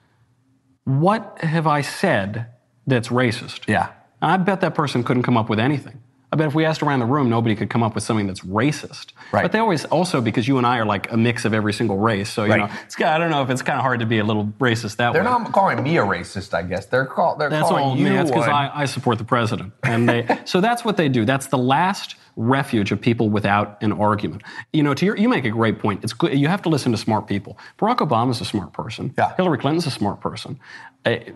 what have I said that's racist? Yeah. I bet that person couldn't come up with anything. I bet if we asked around the room, nobody could come up with something that's racist. Right. But they always, also because you and I are like a mix of every single race, so you Right. know, it's, I don't know if it's kind of hard to be a little racist that way. They're not calling me a racist, I guess. They're call, they're That's calling all you me. That's because. I, I support the president, and they. [laughs] so that's what they do. That's the last refuge of people without an argument. You know, to your, you make a great point. It's good. You have to listen to smart people. Barack Obama's a smart person. Yeah. Hillary Clinton's a smart person,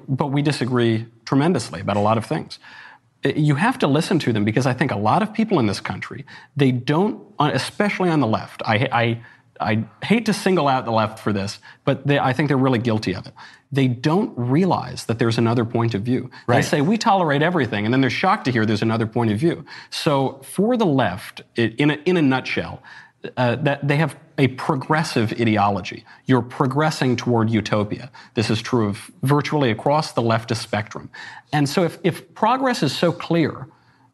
but we disagree tremendously about a lot of things. Uh, You have to listen to them because I think a lot of people in this country they don't, uh, especially on the left. I. I I hate to single out the left for this, but they, I think they're really guilty of it. They don't realize that there's another point of view. They say we tolerate everything, and then they're shocked to hear there's another point of view. So for the left, i- in a, in a nutshell, uh, that they have a progressive ideology. You're progressing toward utopia. This is true of virtually across the leftist spectrum. And so if, if progress is so clear,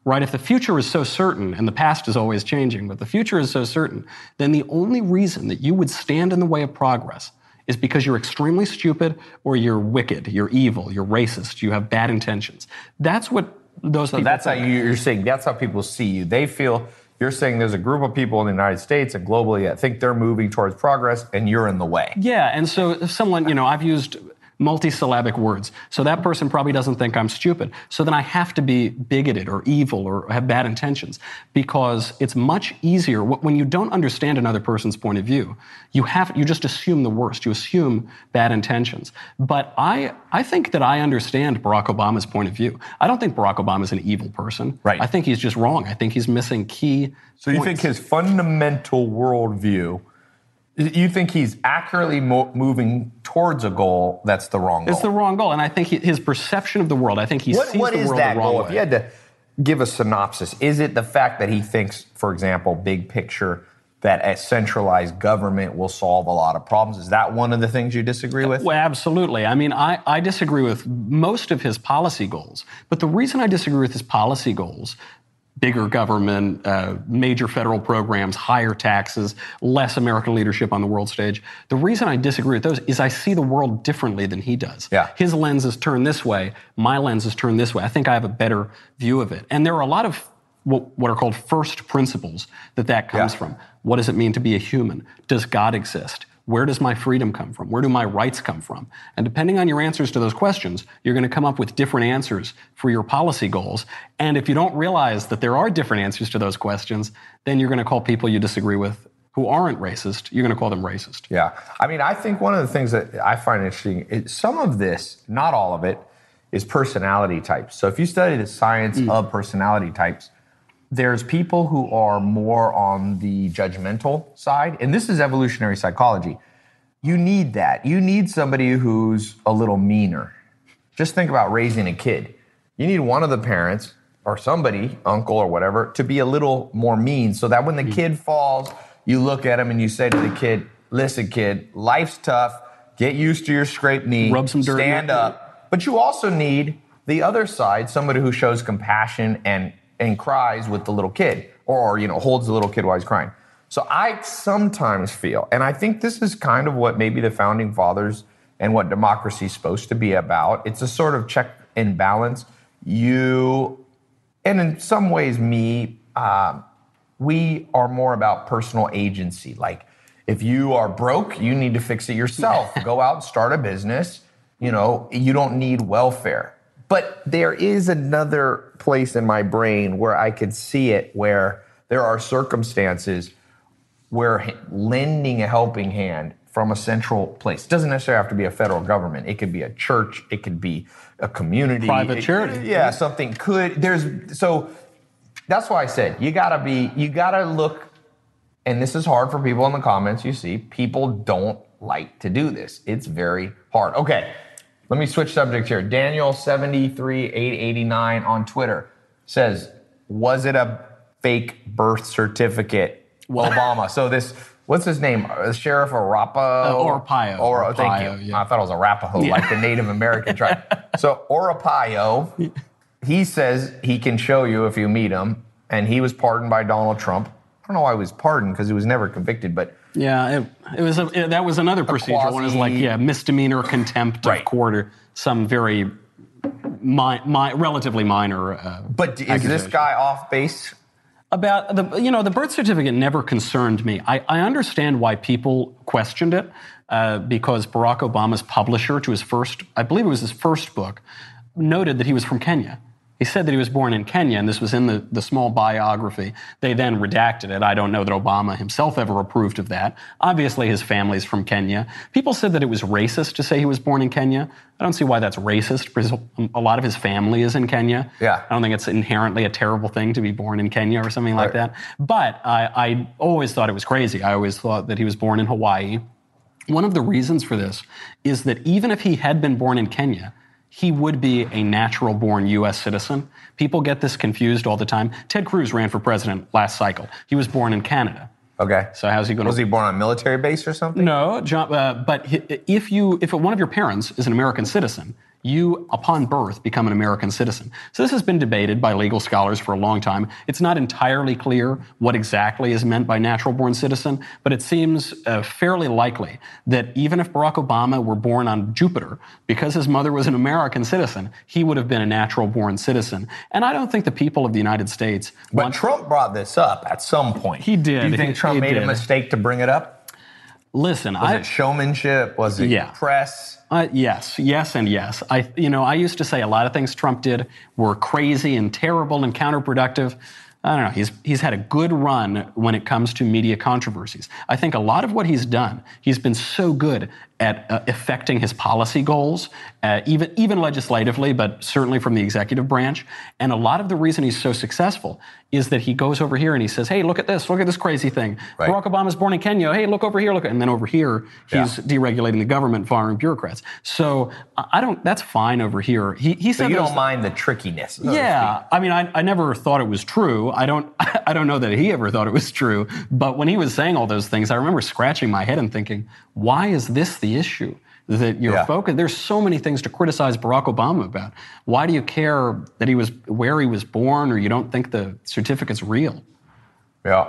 right? If the future is so certain, and the past is always changing, but the future is so certain, then the only reason that you would stand in the way of progress is because you're extremely stupid or you're wicked, you're evil, you're racist, you have bad intentions. That's what those So people that's how think. you, you're saying. That's how people see you. They feel you're saying there's a group of people in the United States and globally that think they're moving towards progress, and you're in the way. Yeah, and so someone, you know, I've used multisyllabic words. So that person probably doesn't think I'm stupid. So then I have to be bigoted or evil or have bad intentions because it's much easier when you don't understand another person's point of view. You have you just assume the worst. You assume bad intentions. But I I think that I understand Barack Obama's point of view. I don't think Barack Obama is an evil person. Right. I think he's just wrong. I think he's missing key. So you points. think his fundamental worldview, you think he's accurately mo- moving towards a goal that's the wrong goal? it's the wrong goal, and I think his perception of the world. I think he What, sees what the world that the wrong goal? way. If you had to give a synopsis, is it the fact that he thinks, for example, big picture, that a centralized government will solve a lot of problems? Is that one of the things you disagree with? Well, absolutely. I mean, I, I disagree with most of his policy goals. But the reason I disagree with his policy goals bigger government, uh, major federal programs, higher taxes, less American leadership on the world stage. The reason I disagree with those is I see the world differently than he does. Yeah. His lens is turned this way, my lens is turned this way. I think I have a better view of it. And there are a lot of what, what are called first principles that that comes Yeah. from. What does it mean to be a human? Does God exist? Where does my freedom come from? Where do my rights come from? And depending on your answers to those questions, you're going to come up with different answers for your policy goals. And if you don't realize that there are different answers to those questions, then you're going to call people you disagree with who aren't racist, you're going to call them racist. Yeah. I mean, I think one of the things that I find interesting is some of this, not all of it, is personality types. So if you study the science mm. of personality types, there's people who are more on the judgmental side, and this is evolutionary psychology. You need that. You need somebody who's a little meaner. Just think about raising a kid. You need one of the parents or somebody, uncle or whatever, to be a little more mean so that when the hmm. kid falls, you look at him and you say to the kid, Listen, kid, life's tough. Get used to your scraped knee. Rub some dirt Stand up. But you also need the other side, somebody who shows compassion and and cries with the little kid, or you know holds the little kid while he's crying. So I sometimes feel, and I think this is kind of what maybe the founding fathers and what democracy is supposed to be about. It's a sort of check and balance, you, and in some ways, me, um, we are more about personal agency. Like, if you are broke, you need to fix it yourself. Go out and start a business. You know, you don't need welfare. But there is another place in my brain where I could see it where there are circumstances where lending a helping hand from a central place doesn't necessarily have to be a federal government. It could be a church. It could be a community. Private It- charity. Yeah, something could. There's so that's why I said you gotta be. You gotta look. And this is hard for people in the comments. You see, people don't like to do this. It's very hard. Okay, let me switch subjects here. Daniel seventy three eight eighty nine on Twitter says, "Was it a fake birth certificate, [laughs] Obama?" so this, what's his name? Uh, Sheriff Arapaho Uh, Arpaio. Or thank you. yeah. I thought it was Arapaho, like the Native American tribe. [laughs] So Arapaio, he says he can show you if you meet him, and he was pardoned by Donald Trump. I don't know why he was pardoned because he was never convicted, but Yeah, it, it was a, it- that was another procedure. One is like yeah, misdemeanor contempt Right. of court or some very mi- mi- relatively minor. Uh, but is this guy off base? about the you know the birth certificate never concerned me. I, I understand why people questioned it uh, because Barack Obama's publisher to his first, I believe it was his first book, noted that he was from Kenya. He said that he was born in Kenya, and this was in the, the small biography. They then redacted it. I don't know that Obama himself ever approved of that. Obviously, his family's from Kenya. People said that it was racist to say he was born in Kenya. I don't see why that's racist because a lot of his family is in Kenya. Yeah. I don't think it's inherently a terrible thing to be born in Kenya or something like Right. that. But I, I always thought it was crazy. I always thought that he was born in Hawaii. One of the reasons for this is that even if he had been born in Kenya, he would be a natural born U.S. citizen. People get this confused all the time. Ted Cruz ran for president last cycle. He was born in Canada. Okay. So how's he going to? Was he born on a military base or something? No, John, uh, but if you if one of your parents is an American citizen, you upon birth become an American citizen. So this has been debated by legal scholars for a long time. It's not entirely clear what exactly is meant by natural born citizen, but it seems uh, fairly likely that even if Barack Obama were born on Jupiter, because his mother was an American citizen, he would have been a natural born citizen. And I don't think the people of the United States But Trump brought this up at some point. He did. Do you think He- Trump he made a mistake to bring it up? Listen. Was I, it showmanship? Was it Yeah. press? Uh, yes, yes, and yes. I, you know, I used to say a lot of things Trump did were crazy and terrible and counterproductive. I don't know. He's he's had a good run when it comes to media controversies. I think a lot of what he's done, he's been so good at uh, affecting his policy goals, uh, even even legislatively, but certainly from the executive branch. And a lot of the reason he's so successful is that he goes over here and he says, "Hey, look at this! Look at this crazy thing! Right. Barack Obama's born in Kenya. Hey, look over here! Look!" And then over here, he's Yeah. deregulating the government, firing bureaucrats. So I don't. That's fine over here. He he So said you don't mind the trickiness. yeah, I mean, I, I never thought it was true. I don't. [laughs] I don't know that he ever thought it was true. But when he was saying all those things, I remember scratching my head and thinking, "Why is this the issue?" That you're Yeah. focused. There's so many things to criticize Barack Obama about. Why do you care that he was where he was born, or you don't think the certificate's real? Yeah.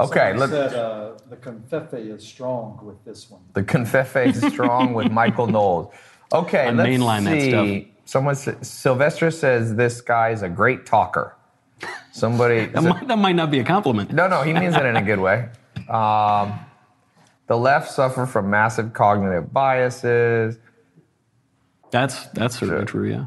Okay. Somebody Let, said uh, the covfefe is strong with this one. the covfefe is strong with Michael Knowles. Okay. I let's mainline that see. stuff. Someone sa- Sylvester says this guy's a great talker. Somebody. [laughs] That, might, that might not be a compliment. No, no, he means it in a good way. [laughs] Um, the left suffer from massive cognitive biases. That's that's certainly true. Yeah.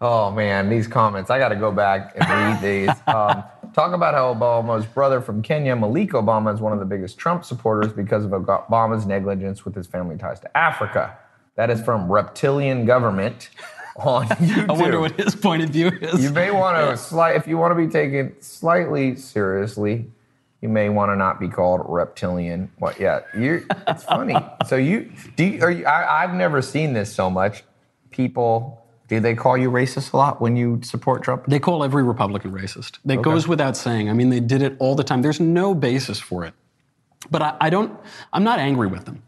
Oh man, these comments. I got to go back and read these. [laughs] Um, talk about how Obama's brother from Kenya, Malik Obama, is one of the biggest Trump supporters because of Obama's negligence with his family ties to Africa. That is from Reptilian Government [laughs] on YouTube. I wonder what his point of view is. You may want to slight if you want to be taken slightly seriously. You may want to not be called reptilian. What? Yeah, you. It's funny. [laughs] so you do. You, are you, I, I've never seen this so much. People. Do they call you racist a lot when you support Trump? They call every Republican racist. That goes without saying. I mean, they did it all the time. There's no basis for it. But I, I don't, I'm not angry with them.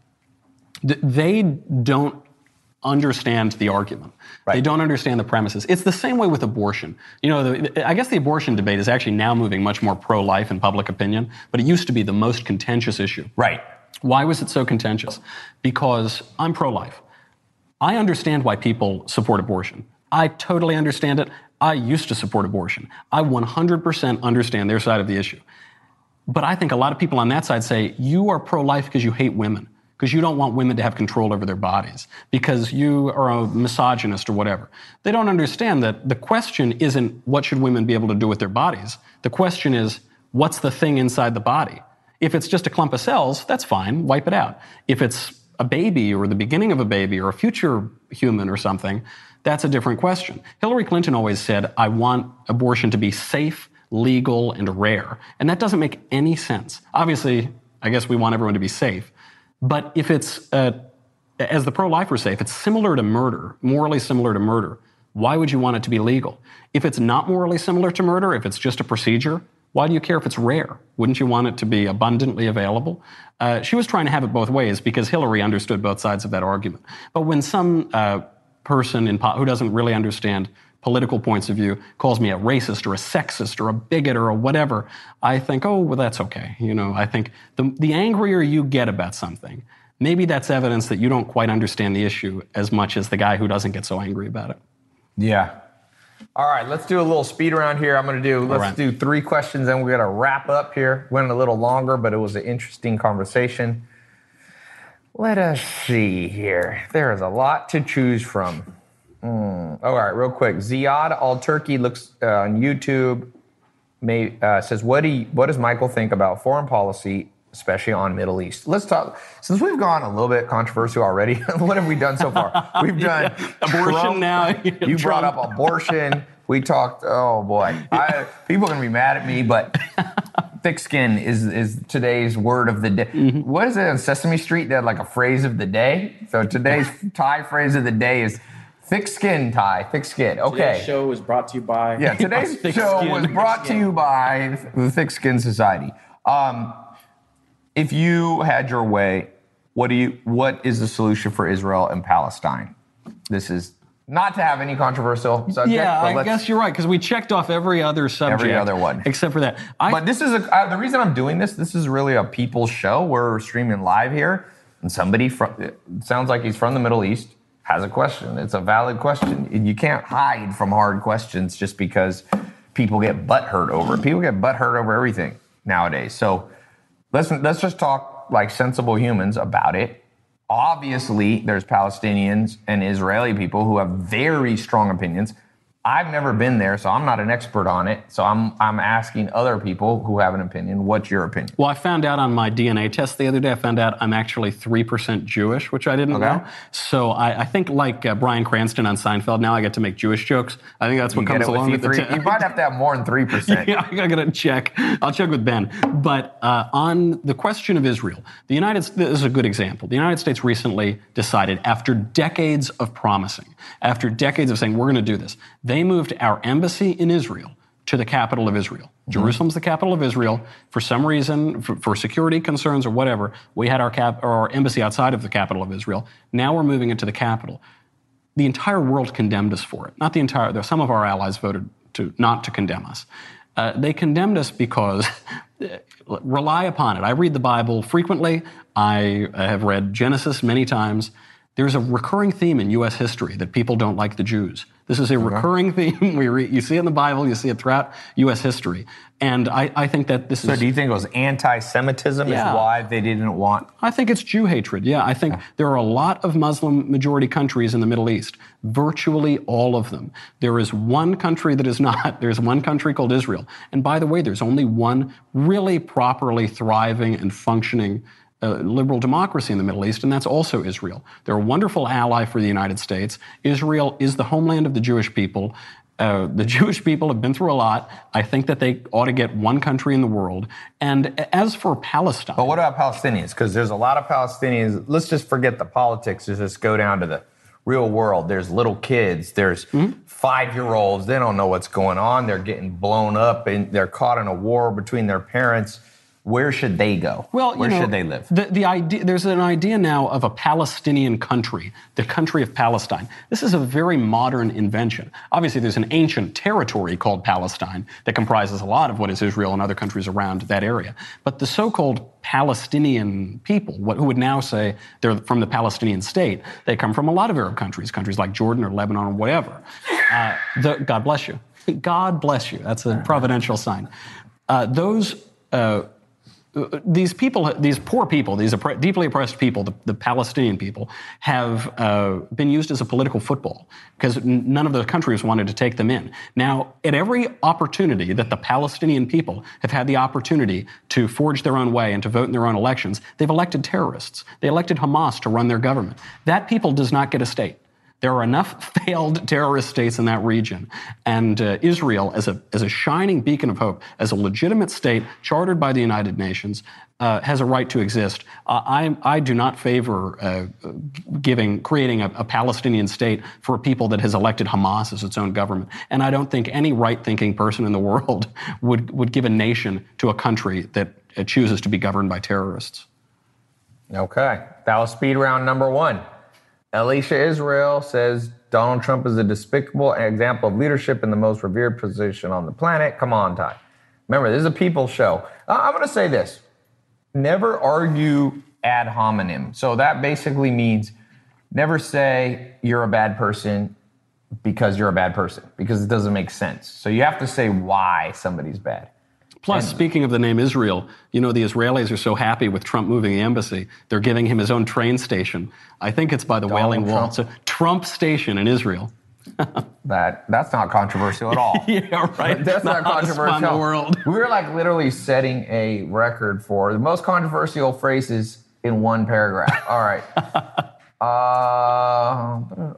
They don't understand the argument. They don't understand the premises. It's the same way with abortion. You know, the, I guess the abortion debate is actually now moving much more pro life in public opinion, but it used to be the most contentious issue. Right. Why was it so contentious? Because I'm pro life. I understand why people support abortion. I totally understand it. I used to support abortion. I 100% understand their side of the issue. But I think a lot of people on that side say you are pro life because you hate women, because you don't want women to have control over their bodies, because you are a misogynist or whatever. They don't understand that the question isn't what should women be able to do with their bodies. The question is what's the thing inside the body? If it's just a clump of cells, that's fine, wipe it out. If it's a baby or the beginning of a baby or a future human or something, that's a different question. Hillary Clinton always said, I want abortion to be safe, legal, and rare. And that doesn't make any sense. Obviously, I guess we want everyone to be safe. But if it's, uh, as the pro lifers say, if it's similar to murder, morally similar to murder, why would you want it to be legal? If it's not morally similar to murder, if it's just a procedure, why do you care if it's rare? Wouldn't you want it to be abundantly available? Uh, she was trying to have it both ways because Hillary understood both sides of that argument. But when some uh, person in po- who doesn't really understand political points of view calls me a racist or a sexist or a bigot or a whatever, I think, oh, well, that's okay. You know, I think the, the angrier you get about something, maybe that's evidence that you don't quite understand the issue as much as the guy who doesn't get so angry about it. Yeah. All right, let's do a little speed around here. I'm going to do let's right. do three questions, and we're going to wrap up here. Went a little longer, but it was an interesting conversation. Let us see here. There is a lot to choose from. Hmm. All right, real quick. Ziad All Turkey looks uh, on YouTube. May, uh, says, "What do you, what does Michael think about foreign policy, especially on Middle East?" Let's talk. Since we've gone a little bit controversial already, [laughs] what have we done so far? [laughs] We've done Abortion Trump. now, [laughs] You brought up abortion. We talked. Oh boy, I, people are gonna be mad at me, but thick skin is is today's word of the day. Mm-hmm. What is it on Sesame Street? They had like a phrase of the day. So today's Thai phrase of the day is thick skin. Thai, thick skin. Okay. Today's show was brought to you by. Yeah, [laughs] today's Thick show Skin. was brought to you by the Thick Skin Society. Um, if you had your way, what do you? What is the solution for Israel and Palestine? This is not to have any controversial subject. Yeah, but I let's- guess you're right because we checked off every other subject, every other one. except for that. I, But this is a, uh, the reason I'm doing this. This is really a people's show. We're streaming live here, and somebody from it sounds like he's from the Middle East has a question. It's a valid question, and you can't hide from hard questions just because people get butthurt over it. People get butthurt over everything nowadays. So let's let's just talk like sensible humans about it. Obviously, there's Palestinians and Israeli people who have very strong opinions. I've never been there, so I'm not an expert on it. So I'm I'm asking other people who have an opinion. What's your opinion? well, I found out on my DNA test the other day. I found out I'm actually three percent Jewish, which I didn't Okay. know. So I, I think, like uh, Bryan Cranston on Seinfeld, now I get to make Jewish jokes. I think that's what You comes it with along with the. te- You might have to have more than [laughs] three percent. yeah, I gotta check. I'll check with Ben. But uh, on the question of Israel, the United this is a good example. The United States recently decided, after decades of promising, after decades of saying we're going to do this, they moved our embassy in Israel to the capital of Israel. Jerusalem's the capital of Israel. For some reason, for, for security concerns or whatever, we had our cap or our embassy outside of the capital of Israel. Now we're moving it to the capital the entire world condemned us for it. Not the entire, though some of our allies voted to not to condemn us. Uh, they condemned us because [laughs] rely upon it. I read the Bible frequently. I have read Genesis many times. There's a recurring theme in U.S. history that people don't like the Jews. This is a recurring theme. [laughs] We re- you see it in the Bible, you see it throughout U.S. history. And I, I think that this So is. do you think it was anti-Semitism Yeah. is why they didn't want? I think it's Jew hatred. Yeah, I think there are a lot of Muslim majority countries in the Middle East, virtually all of them. There is one country that is [laughs] not. There's one country called Israel. And by the way, there's only one really properly thriving and functioning uh, liberal democracy in the Middle East, and that's also Israel. They're a wonderful ally for the United States. Israel is the homeland of the Jewish people. Uh, the [laughs] Jewish people have been through a lot. I think that they ought to get one country in the world. And as for Palestine, But what about Palestinians? Because there's a lot of Palestinians. Let's just forget the politics. Let's just go down to the real world. There's little kids. There's five-year-olds. They don't know what's going on. They're getting blown up, and they're caught in a war between their parents. Where should they go? Well, where know, should they live? The, the idea, there's an idea now of a Palestinian country, the country of Palestine. This is a very modern invention. Obviously, there's an ancient territory called Palestine that comprises a lot of what is Israel and other countries around that area. But the so-called Palestinian people, what, who would now say they're from the Palestinian state, they come from a lot of Arab countries, countries like Jordan or Lebanon or whatever. Uh, the, God bless you. God bless you. That's a providential sign. Uh, those uh, these people, these poor people, these deeply oppressed people, the, the Palestinian people, have uh, been used as a political football because none of those countries wanted to take them in. Now, at every opportunity that the Palestinian people have had the opportunity to forge their own way and to vote in their own elections, they've elected terrorists. They elected Hamas to run their government. That people does not get a state. There are enough [laughs] failed terrorist states in that region. And uh, Israel, as a, as a shining beacon of hope, as a legitimate state chartered by the United Nations, uh, has a right to exist. Uh, I, I do not favor uh, giving, creating a, a, Palestinian state for a people that has elected Hamas as its own government. And I don't think any right thinking person in the [laughs] world would, would give a nation to a country that uh, chooses to be governed by terrorists. Okay. That was speed round number one. Alicia Israel says Donald Trump is a despicable example of leadership in the most revered position on the planet. Come on, Ty. Remember, this is a people show. I'm going to say this never argue ad hominem. So that basically means never say you're a bad person because you're a bad person, because it doesn't make sense. So you have to say why somebody's bad. Plus, And- speaking of the name Israel, you know, the Israelis are so happy with Trump moving the embassy, they're giving him his own train station. I think it's by the Wailing Wall. Trump. It's a Trump station in Israel. [laughs] That that's not controversial at all. [laughs] Yeah, right. [laughs] That's The not controversial. in the world. We were like literally setting a record for the most controversial phrases in one paragraph. All right. Uh,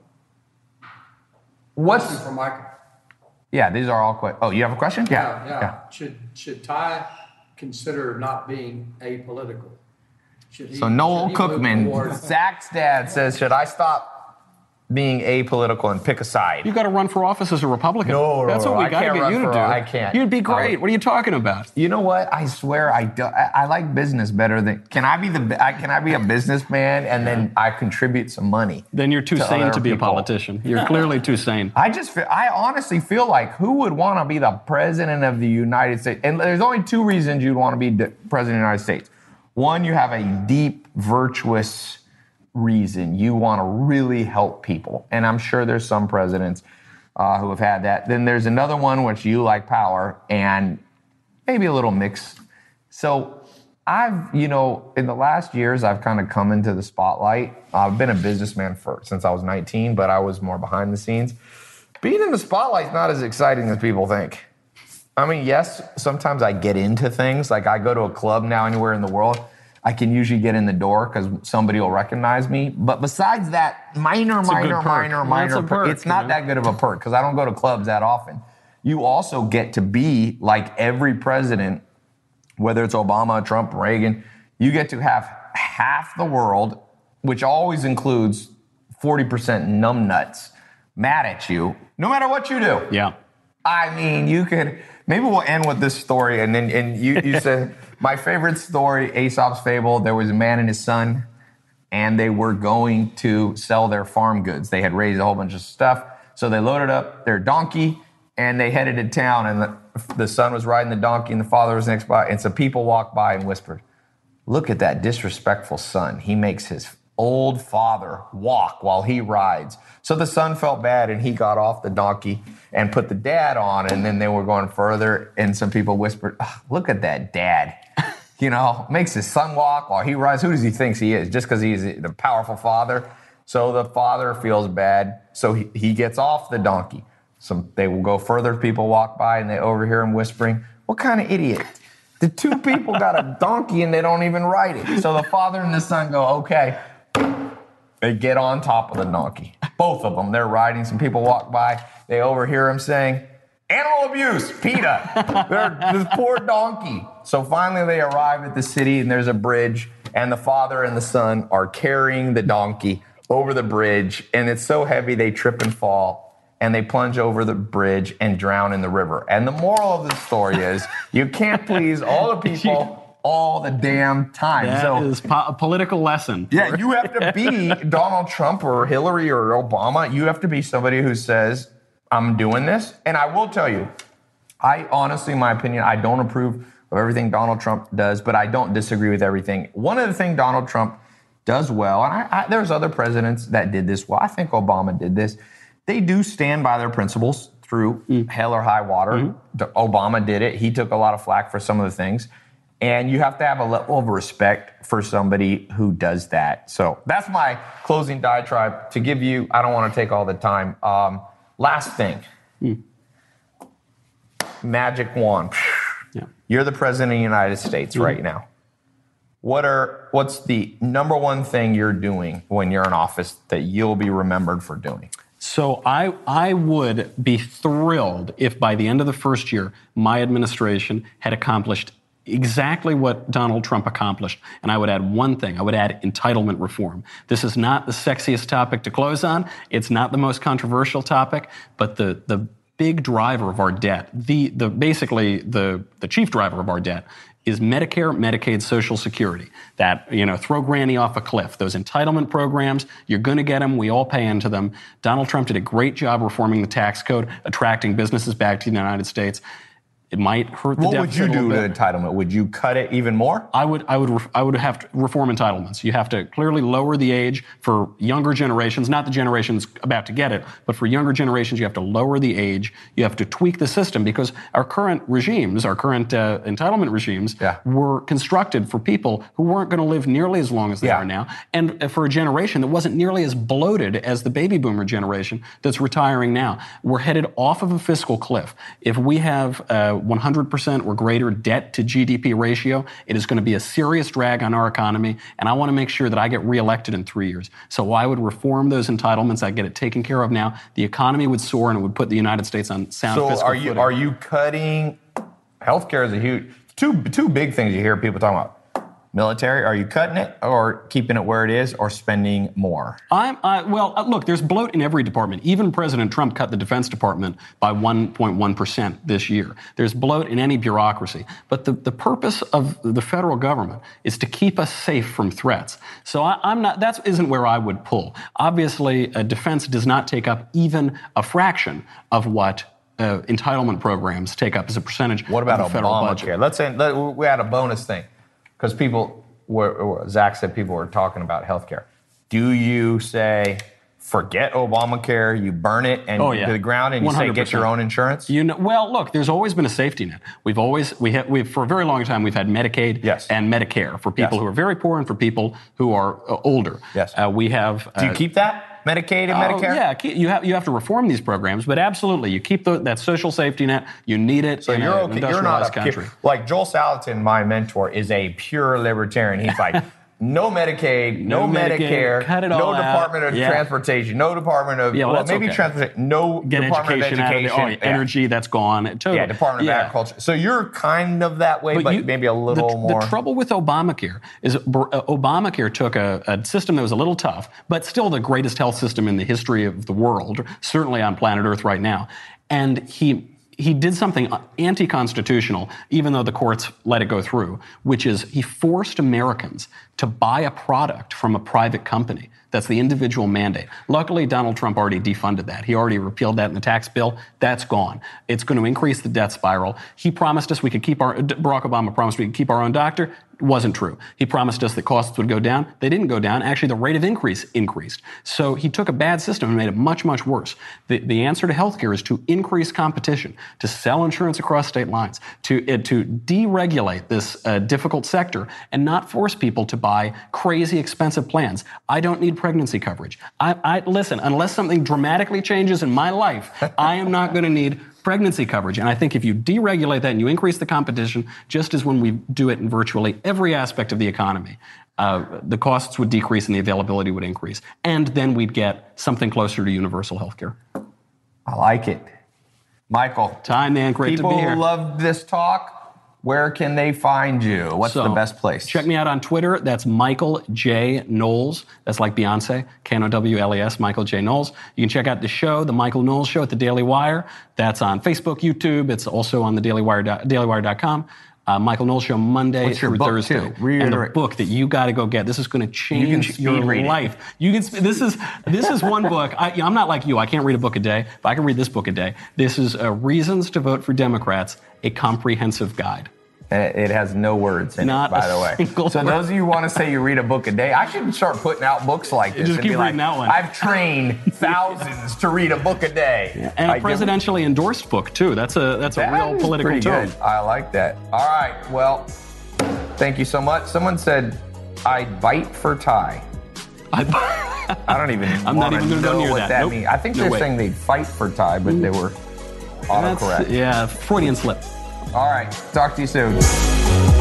what's For Michael. Yeah? These are all questions. Oh, you have a question? Yeah, yeah. Should, should Ty consider not being apolitical? Should he- So Noel should Cookman, towards- Zach's dad says, should I stop being apolitical and pick a side? You've got to run for office as a Republican. No, no, That's what no, we I got to can't get you to do. I can't. You'd be great. What are you talking about? You know what? I swear I do. I, I like business better than. Can I be the? I, can I be a businessman and then I contribute some money? Then you're too to sane to be people. a politician. You're clearly too sane. [laughs] I just. Feel, I honestly feel like who would want to be the president of the United States? And there's only two reasons you'd want to be president of the United States. One, you have a deep, virtuous reason. You want to really help people, and I'm sure there's some presidents uh, who have had that. Then there's another one which you like power and maybe a little mix. So I've, you know, in the last years, I've kind of come into the spotlight. I've been a businessman for since I was 19, but I was more behind the scenes. Being in the spotlight's not as exciting as people think. I mean, yes, sometimes I get into things. Like I go to a club now anywhere in the world, I can usually get in the door because somebody will recognize me. But besides that, minor, minor, minor, minor, a perk. It's you not know? that good of a perk because I don't go to clubs that often. You also get to be like every president whether it's Obama, Trump, Reagan, you get to have half the world, which always includes 40% numbnuts, mad at you, no matter what you do. Yeah. I mean, you could maybe we'll end with this story, and then and you you [laughs] said my favorite story, Aesop's fable. There was a man and his son, and they were going to sell their farm goods. They had raised a whole bunch of stuff, so they loaded up their donkey and they headed to town. And the, the son was riding the donkey, and the father was next by, and some people walked by and whispered, "Look at that disrespectful son. He makes his." Old father walk while he rides. So the son felt bad and he got off the donkey and put the dad on. And then they were going further, and some people whispered, "Ah, Look at that dad. You know, makes his son walk while he rides. Who does he think he is? Just because he's the powerful father? So the father feels bad. So he, he gets off the donkey. Some they will go further. People walk by and they overhear him whispering, What kind of idiot? The two people got a donkey and they don't even ride it. So the father and the son go, Okay. They get on top of the donkey. Both of them. They're riding. Some people walk by. They overhear him saying, Animal abuse, PETA. [laughs] They're, this poor donkey. So finally, they arrive at the city, and there's a bridge, and the father and the son are carrying the donkey over the bridge, and it's so heavy they trip and fall, and they plunge over the bridge and drown in the river. And the moral of the story is, you can't please all the [laughs] people all the damn time. That so is po- a political lesson. yeah, you have to be [laughs] Donald Trump or Hillary or Obama. You have to be somebody who says, I'm doing this. And I will tell you, I honestly, in my opinion, I don't approve of everything Donald Trump does, but I don't disagree with everything. One of the things Donald Trump does well, and I, I, there's other presidents that did this well. I think Obama did this. They do stand by their principles through hell or high water. D- Obama did it. He took a lot of flack for some of the things. And you have to have a level of respect for somebody who does that. So that's my closing diatribe to give you. I don't want to take all the time. Um, last thing hmm. magic wand. Yeah. You're the president of the United States mm-hmm. right now. What are what's the number one thing you're doing when you're in office that you'll be remembered for doing? So I, I would be thrilled if by the end of the first year, my administration had accomplished exactly what Donald Trump accomplished. And I would add one thing. I would add entitlement reform. This is not the sexiest topic to close on. It's not the most controversial topic, but the, the big driver of our debt, the, the basically the, the chief driver of our debt is Medicare, Medicaid, Social Security. That, you know, throw granny off a cliff. Those entitlement programs, you're going to get them. We all pay into them. Donald Trump did a great job reforming the tax code, attracting businesses back to the United States. It might hurt the What would deficit you a little do to entitlement? Would you cut it even more? I would, I would, I would have to reform entitlements. You have to clearly lower the age for younger generations, not the generations about to get it, but for younger generations, you have to lower the age. You have to tweak the system because our current regimes, our current uh, entitlement regimes, Yeah. were constructed for people who weren't going to live nearly as long as they Yeah. are now, and uh, for a generation that wasn't nearly as bloated as the baby boomer generation that's retiring now. We're headed off of a fiscal cliff. If we have uh, 100% or greater debt to GDP ratio, it is going to be a serious drag on our economy, and I want to make sure that I get reelected in three years. So I would reform those entitlements. I'd get it taken care of now. The economy would soar, and it would put the United States on sound So fiscal are you footing. are you cutting healthcare is a huge two two big things you hear people talking about. Military, are you cutting it or keeping it where it is or spending more? I'm, I, well, uh, look, there's bloat in every department. Even President Trump cut the Defense Department by 1.1% this year. There's bloat in any bureaucracy. But the, the purpose of the federal government is to keep us safe from threats. So I, I'm not, that isn't where I would pull. Obviously, uh, defense does not take up even a fraction of what uh, entitlement programs take up as a percentage What about of the federal budget. Let's say let, we had a bonus thing because people were, Zach said people were talking about healthcare. Do you say forget Obamacare, you burn it and Oh, yeah. to the ground, and you say get your own insurance? You know, well, look, there's always been a safety net. We've always, we have, we've, for a very long time, we've had Medicaid Yes. and Medicare for people Yes. who are very poor and for people who are uh, older. Yes. Uh, we have. Do you uh, keep that Medicaid and oh, Medicare? yeah, keep- you have you have to reform these programs, but absolutely, you keep the, that social safety net. You need it. So in you're okay. You're not a country. like Joel Salatin, my mentor, is a pure libertarian. He's like, no Medicaid, no, No Medicaid, Medicare, it no all out. Department of Yeah. Transportation, no Department of Yeah, well, well, maybe okay. transportation, no Get Department education, of out of Education, it. Oh, yeah. energy, that's gone. Totally. Yeah, Department of Agriculture. So you're kind of that way, but, you- maybe a little the, more. The trouble with Obamacare is uh, Obamacare took a, a system that was a little tough, but still the greatest health system in the history of the world, certainly on planet Earth right now. And he he did something anti-constitutional, even though the courts let it go through, which is he forced Americans to buy a product from a private company. That's the individual mandate. Luckily, Donald Trump already defunded that. He already repealed that in the tax bill. That's gone. It's going to increase the debt spiral. He promised us we could keep our, Barack Obama promised we could keep our own doctor. Wasn't true. He promised us that costs would go down. They didn't go down. Actually, the rate of increase increased. So he took a bad system and made it much, much worse. The, the answer to healthcare is to increase competition, to sell insurance across state lines, to, uh, to deregulate this uh, difficult sector and not force people to buy crazy expensive plans. I don't need pregnancy coverage. I, I listen, unless something dramatically changes in my life, I am not going to need pregnancy coverage. And I think if you deregulate that and you increase the competition, just as when we do it in virtually every aspect of the economy, uh, the costs would decrease and the availability would increase. And then we'd get something closer to universal health care. I like it. Michael, Time, man. Great people to be here. love this talk. Where can they find you? What's the best place? Check me out on Twitter. That's Michael J. Knowles. That's like Beyonce, K N O W L E S, Michael J. Knowles. You can check out the show, The Michael Knowles Show at the Daily Wire. That's on Facebook, YouTube. It's also on the dailywire, dailywire.com. Uh, Michael Knowles Show Monday What's through Thursday. And the book that you got to go get. This is going to change speed your read it. life. You can. sp- This is this is one book. I, I'm not like you. I can't read a book a day, but I can read this book a day. This is uh, Reasons to Vote for Democrats: A Comprehensive Guide. It it has no words in Not it, by a the way. So word. those of you who want to say you read a book a day, I should start putting out books like this. Just and keep be like, reading that one. I've trained [laughs] thousands to read a book a day. And I a presidentially endorsed book too. That's a that's a That real political good. I like that. All right. Well, thank you so much. Someone said I'd bite for Ty. I, [laughs] I don't even. I'm not even gonna go know near what that. Nope. means. I think No they're way. saying they'd fight for Ty, but they were autocorrect. yeah, Freudian slip. All right. Talk to you soon.